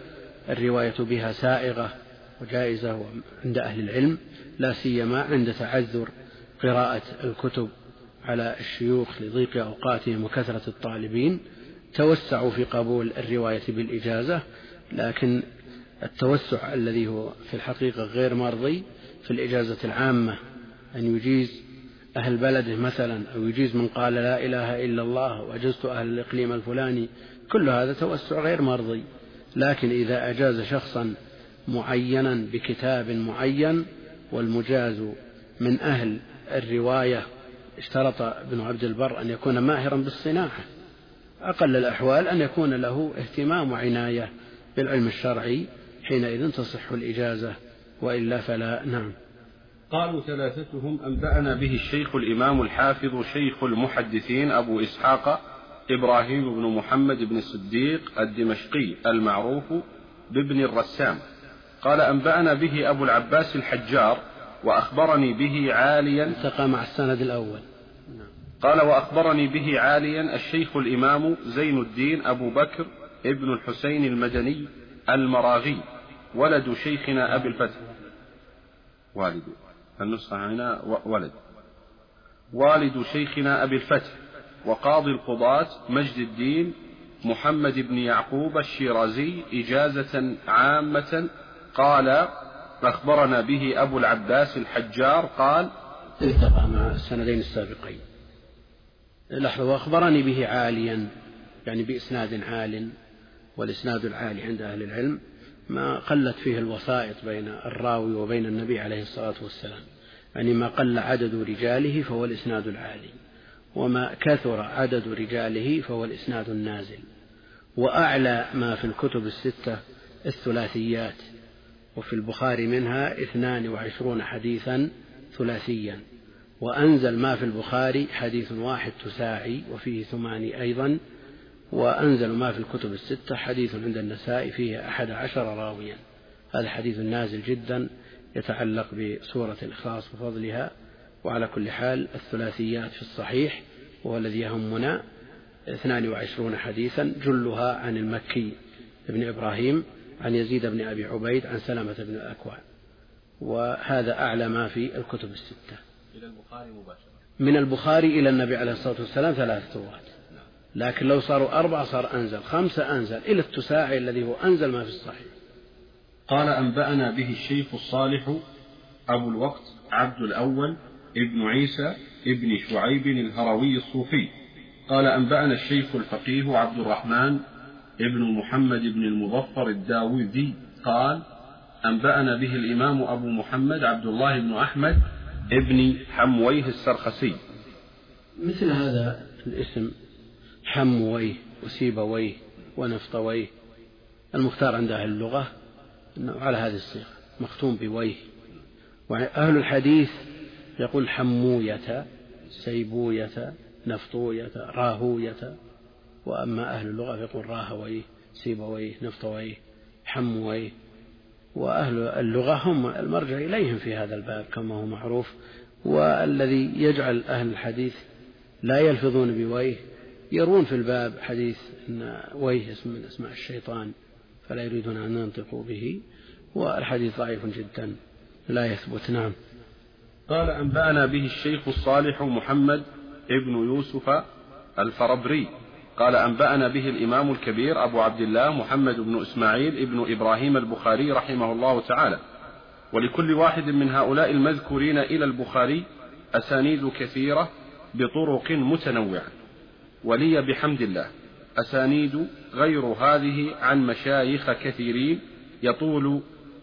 الرواية بها سائغة وجائزة عند أهل العلم لا سيما عند تعذر قراءة الكتب على الشيوخ لضيق أوقاتهم وكثرة الطالبين. توسعوا في قبول الرواية بالإجازة لكن التوسع الذي هو في الحقيقة غير مرضي في الإجازة العامة أن يجيز أهل بلده مثلا أو يجيز من قال لا إله إلا الله وأجزت أهل الإقليم الفلاني كل هذا توسع غير مرضي. لكن إذا أجاز شخصا معينا بكتاب معين والمجاز من أهل الرواية اشترط ابن عبد البر أن يكون ماهرا بالصناعة. أقل الأحوال أن يكون له اهتمام وعناية بالعلم الشرعي حينئذ تصح الإجازة وإلا فلا. نعم.
قالوا ثلاثتهم أنبأنا به الشيخ الإمام الحافظ شيخ المحدثين أبو إسحاق إبراهيم بن محمد بن الصديق الدمشقي المعروف بابن الرسام. قال أنبأنا به أبو العباس الحجار وأخبرني به عاليا
التقى مع السند الأول.
قال وأخبرني به عاليا الشيخ الإمام زين الدين أبو بكر ابن الحسين المدني المراغي ولد شيخنا أبي الفتح. والد. النسخة هنا ولد. والد شيخنا أبي الفتح وقاضي القضاة مجد الدين محمد بن يعقوب الشيرازي إجازة عامة قال أخبرنا به أبو العباس الحجار قال
التقى مع السندين السابقين. لحظة وأخبرني به عاليا يعني بإسناد عال والإسناد العالي عند أهل العلم. ما قلت فيه الوسائط بين الراوي وبين النبي عليه الصلاة والسلام يعني ما قل عدد رجاله فهو الإسناد العالي وما كثر عدد رجاله فهو الإسناد النازل وأعلى ما في الكتب الستة الثلاثيات وفي البخاري منها اثنان وعشرون حديثا ثلاثيا وأنزل ما في البخاري حديث واحد تساعي وفيه ثماني أيضا وأنزل ما في الكتب الستة حديث عند النساء فيه أحد عشر راويا. هذا حديث نازل جدا يتعلق بسورة الإخلاص وفضلها وعلى كل حال الثلاثيات في الصحيح وهو الذي يهمنا اثنان وعشرون حديثا جلها عن المكي ابن إبراهيم عن يزيد بن أبي عبيد عن سلمة بن الأكوع وهذا أعلى ما في الكتب الستة.
إلى البخاري مباشرة.
من البخاري إلى النبي عليه الصلاة والسلام ثلاثة رواد لكن لو صاروا أربعة صار أنزل خمسة أنزل إلى التساعي الذي هو أنزل ما في الصحيح.
قال أنبأنا به الشيخ الصالح أبو الوقت عبد الأول ابن عيسى ابن شعيب الهروي الصوفي. قال أنبأنا الشيخ الفقيه عبد الرحمن ابن محمد بن المظفر الداودي قال أنبأنا به الإمام أبو محمد عبد الله بن أحمد ابن حمويه السرخسي.
مثل هذا الاسم حمويه وسيبويه ونفطويه المختار عند أهل اللغة أنه على هذه الصيغة مختوم بويه. وأهل الحديث يقول حموية سيبوية نفطوية راهوية. وأما أهل اللغة يقول راهويه سيبويه نفطويه حمويه وأهل اللغة هم المرجع إليهم في هذا الباب كما هو معروف. والذي يجعل أهل الحديث لا يلفظون بويه يروون في الباب حديث أن ويه اسم من أسماء الشيطان فلا يريدون أن ينطقوا به والحديث ضعيف جدا لا يثبت. نعم.
قال أنبأنا به الشيخ الصالح محمد ابن يوسف الفربري. قال أنبأنا به الإمام الكبير أبو عبد الله محمد بن إسماعيل ابن إبراهيم البخاري رحمه الله تعالى. ولكل واحد من هؤلاء المذكورين إلى البخاري أسانيد كثيرة بطرق متنوعة. ولي بحمد الله. أسانيد غير هذه عن مشايخ كثيرين يطول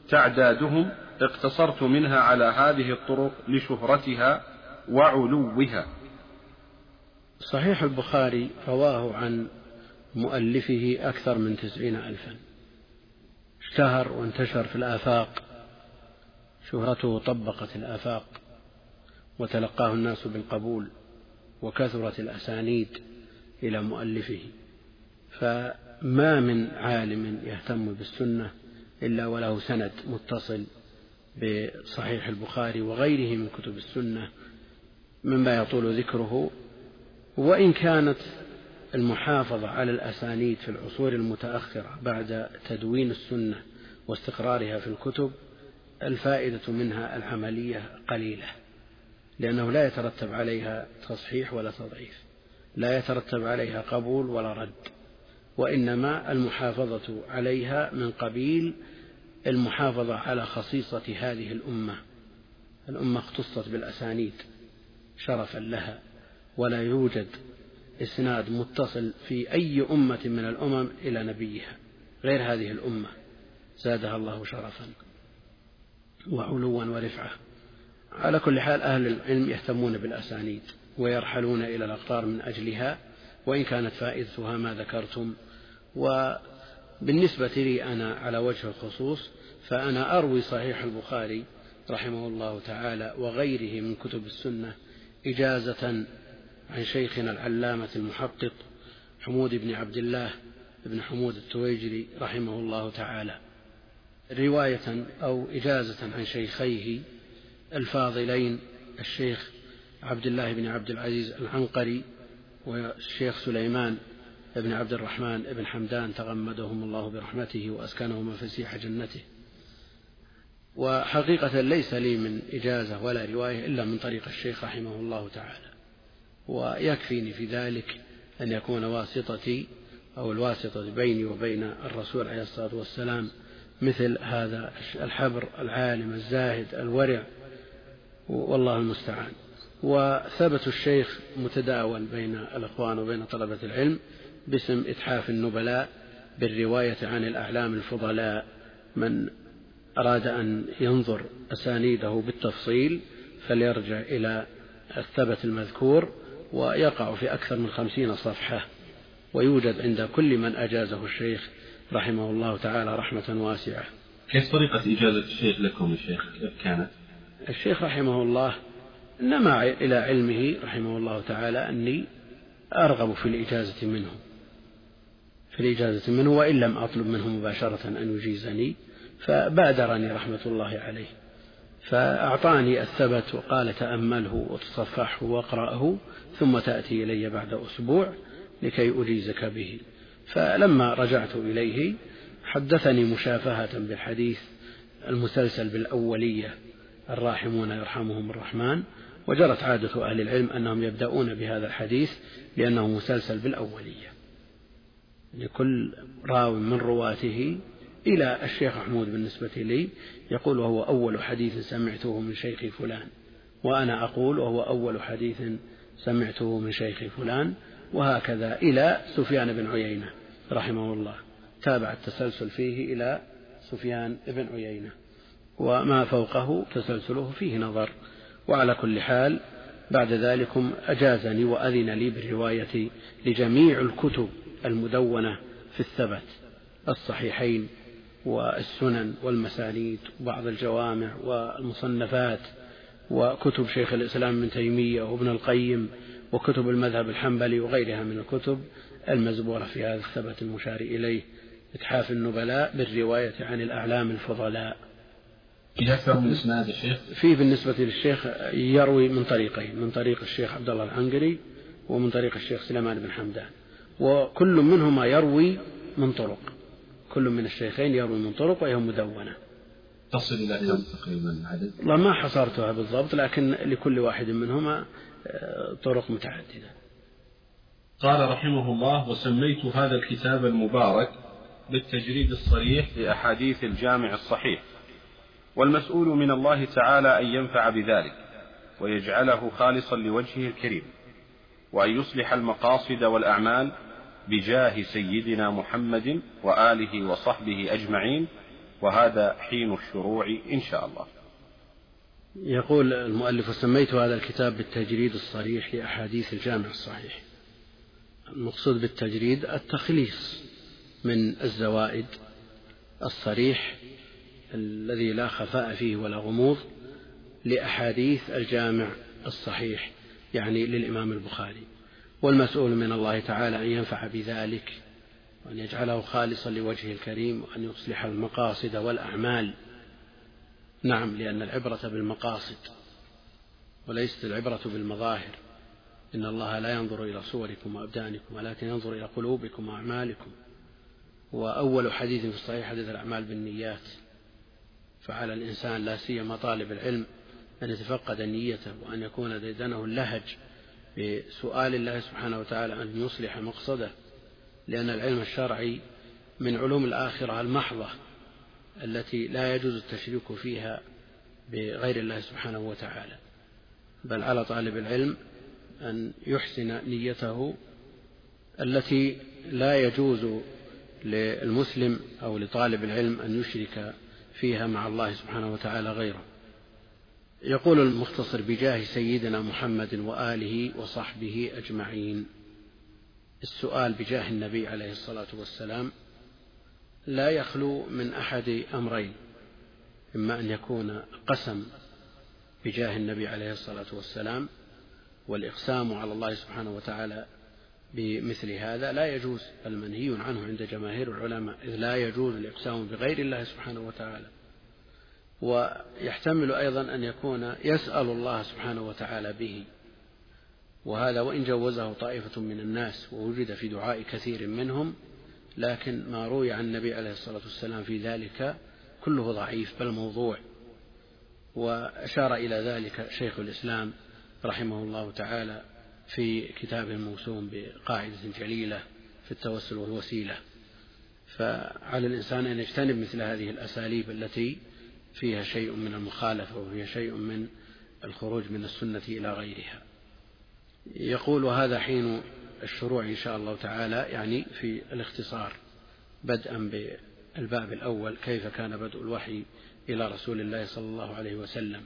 تعدادهم اقتصرت منها على هذه الطرق لشهرتها وعلوها.
صحيح البخاري رواه عن مؤلفه أكثر من تسعين ألفا. اشتهر وانتشر في الآفاق. شهرته طبقت الآفاق. وتلقاه الناس بالقبول. وكثرت الأسانيد. إلى مؤلفه. فما من عالم يهتم بالسنة إلا وله سند متصل بصحيح البخاري وغيره من كتب السنة مما يطول ذكره. وإن كانت المحافظة على الأسانيد في العصور المتأخرة بعد تدوين السنة واستقرارها في الكتب الفائدة منها العملية قليلة لأنه لا يترتب عليها تصحيح ولا تضعيف. لا يترتب عليها قبول ولا رد وإنما المحافظة عليها من قبيل المحافظة على خصيصة هذه الأمة. الأمة اختصت بالأسانيد شرفا لها ولا يوجد إسناد متصل في أي أمة من الأمم إلى نبيها غير هذه الأمة. زادها الله شرفا وعلوا ورفعة. على كل حال أهل العلم يهتمون بالأسانيد. ويرحلون إلى الأقطار من أجلها وإن كانت فائدتها ما ذكرتم. وبالنسبة لي أنا على وجه الخصوص فأنا أروي صحيح البخاري رحمه الله تعالى وغيره من كتب السنة إجازة عن شيخنا العلامة المحقق حمود بن عبد الله بن حمود التويجري رحمه الله تعالى. رواية أو إجازة عن شيخيه الفاضلين الشيخ عبد الله بن عبد العزيز العنقري والشيخ سليمان بن عبد الرحمن بن حمدان تغمدهم الله برحمته وأسكنهم فسيح جنته. وحقيقة ليس لي من إجازة ولا رواية إلا من طريق الشيخ رحمه الله تعالى. ويكفيني في ذلك أن يكون واسطتي أو الواسطة بيني وبين الرسول عليه الصلاة والسلام مثل هذا الحبر العالم الزاهد الورع والله المستعان. وثبت الشيخ متداول بين الإخوان وبين طلبة العلم باسم إتحاف النبلاء بالرواية عن الأعلام الفضلاء من أراد أن ينظر أسانيده بالتفصيل فليرجع إلى الثبت المذكور ويقع في أكثر من خمسين صفحة ويوجد عند كل من أجازه الشيخ رحمه الله تعالى رحمة واسعة
كيف طريقة إجازة الشيخ لكم الشيخ كيف كانت؟
الشيخ رحمه الله نما إلى علمه رحمه الله تعالى أني أرغب في الإجازة منه في الإجازة منه وإن لم أطلب منه مباشرة أن يجيزني فبادرني رحمة الله عليه فأعطاني الثبت وقال تأمله وتصفحه وأقرأه ثم تأتي إلي بعد أسبوع لكي أجيزك به. فلما رجعت إليه حدثني مشافهة بالحديث المسلسل بالأولية الراحمون يرحمهم الرحمن وجرت عادة أهل العلم أنهم يبدأون بهذا الحديث لأنه مسلسل بالأولية. لكل راو من رواته إلى الشيخ محمود بالنسبة لي يقول وهو أول حديث سمعته من شيخ فلان وأنا أقول وهو أول حديث سمعته من شيخ فلان وهكذا إلى سفيان بن عيينة رحمه الله. تابع التسلسل فيه إلى سفيان بن عيينة وما فوقه تسلسله فيه نظر. وعلى كل حال بعد ذلك أجازني وأذن لي بالرواية لجميع الكتب المدونة في الثبت الصحيحين والسنن والمسانيد وبعض الجوامع والمصنفات وكتب شيخ الإسلام ابن تيمية وابن القيم وكتب المذهب الحنبلي وغيرها من الكتب المزبورة في هذا الثبت المشار إليه. إتحاف النبلاء بالرواية عن الأعلام الفضلاء.
في أكثر من إسناد الشيخ؟
في بالنسبة للشيخ يروي من طريقين من طريق الشيخ عبد الله العنقري ومن طريق الشيخ سليمان بن حمدان. وكل منهما يروي من طرق. كل من الشيخين يروي من طرق وهي مدونة.
تصل إلى كم تقريبا عدد؟
والله ما حصرتها بالضبط لكن لكل واحد منهما آه، طرق متعددة.
قال رحمه الله وسميت هذا الكتاب المبارك بالتجريد الصريح لأحاديث الجامع الصحيح. والمسؤول من الله تعالى أن ينفع بذلك ويجعله خالصا لوجهه الكريم وأن يصلح المقاصد والأعمال بجاه سيدنا محمد وآله وصحبه أجمعين وهذا حين الشروع إن شاء الله.
يقول المؤلف سميت هذا الكتاب بالتجريد الصريح لأحاديث الجامع الصحيح. المقصود بالتجريد التخليص من الزوائد الصريح الذي لا خفاء فيه ولا غموض لأحاديث الجامع الصحيح يعني للإمام البخاري. والمسؤول من الله تعالى أن ينفع بذلك وأن يجعله خالصا لوجهه الكريم وأن يصلح المقاصد والأعمال. نعم لأن العبرة بالمقاصد وليست العبرة بالمظاهر. إن الله لا ينظر إلى صوركم وأبدانكم ولكن ينظر إلى قلوبكم وأعمالكم. وأول حديث في الصحيح حديث الأعمال بالنيات. فعلى الإنسان لا سيما طالب العلم أن يتفقد نيته وأن يكون ديدنه اللهج بسؤال الله سبحانه وتعالى أن يصلح مقصده لأن العلم الشرعي من علوم الآخرة المحضة التي لا يجوز التشريك فيها بغير الله سبحانه وتعالى. بل على طالب العلم أن يحسن نيته التي لا يجوز للمسلم أو لطالب العلم أن يشرك فيها مع الله سبحانه وتعالى غيره. يقول المختصر بجاه سيدنا محمد وآله وصحبه أجمعين. السؤال بجاه النبي عليه الصلاة والسلام لا يخلو من أحد أمرين إما أن يكون قسم بجاه النبي عليه الصلاة والسلام والإقسام على الله سبحانه وتعالى بمثل هذا لا يجوز المنهي عنه عند جماهير العلماء إذ لا يجوز الإقسام بغير الله سبحانه وتعالى. ويحتمل أيضا أن يكون يسأل الله سبحانه وتعالى به. وهذا وإن جوزه طائفة من الناس ووجد في دعاء كثير منهم لكن ما روي عن النبي عليه الصلاة والسلام في ذلك كله ضعيف بل موضوع. وأشار إلى ذلك شيخ الإسلام رحمه الله تعالى في كتابه الموسوم بقاعدة جليلة في التوسل والوسيلة. فعلى الإنسان أن يجتنب مثل هذه الأساليب التي فيها شيء من المخالفة وفيها شيء من الخروج من السنة إلى غيرها. يقول هذا حين الشروع إن شاء الله تعالى يعني في الاختصار بدءا بالباب الأول كيف كان بدء الوحي إلى رسول الله صلى الله عليه وسلم.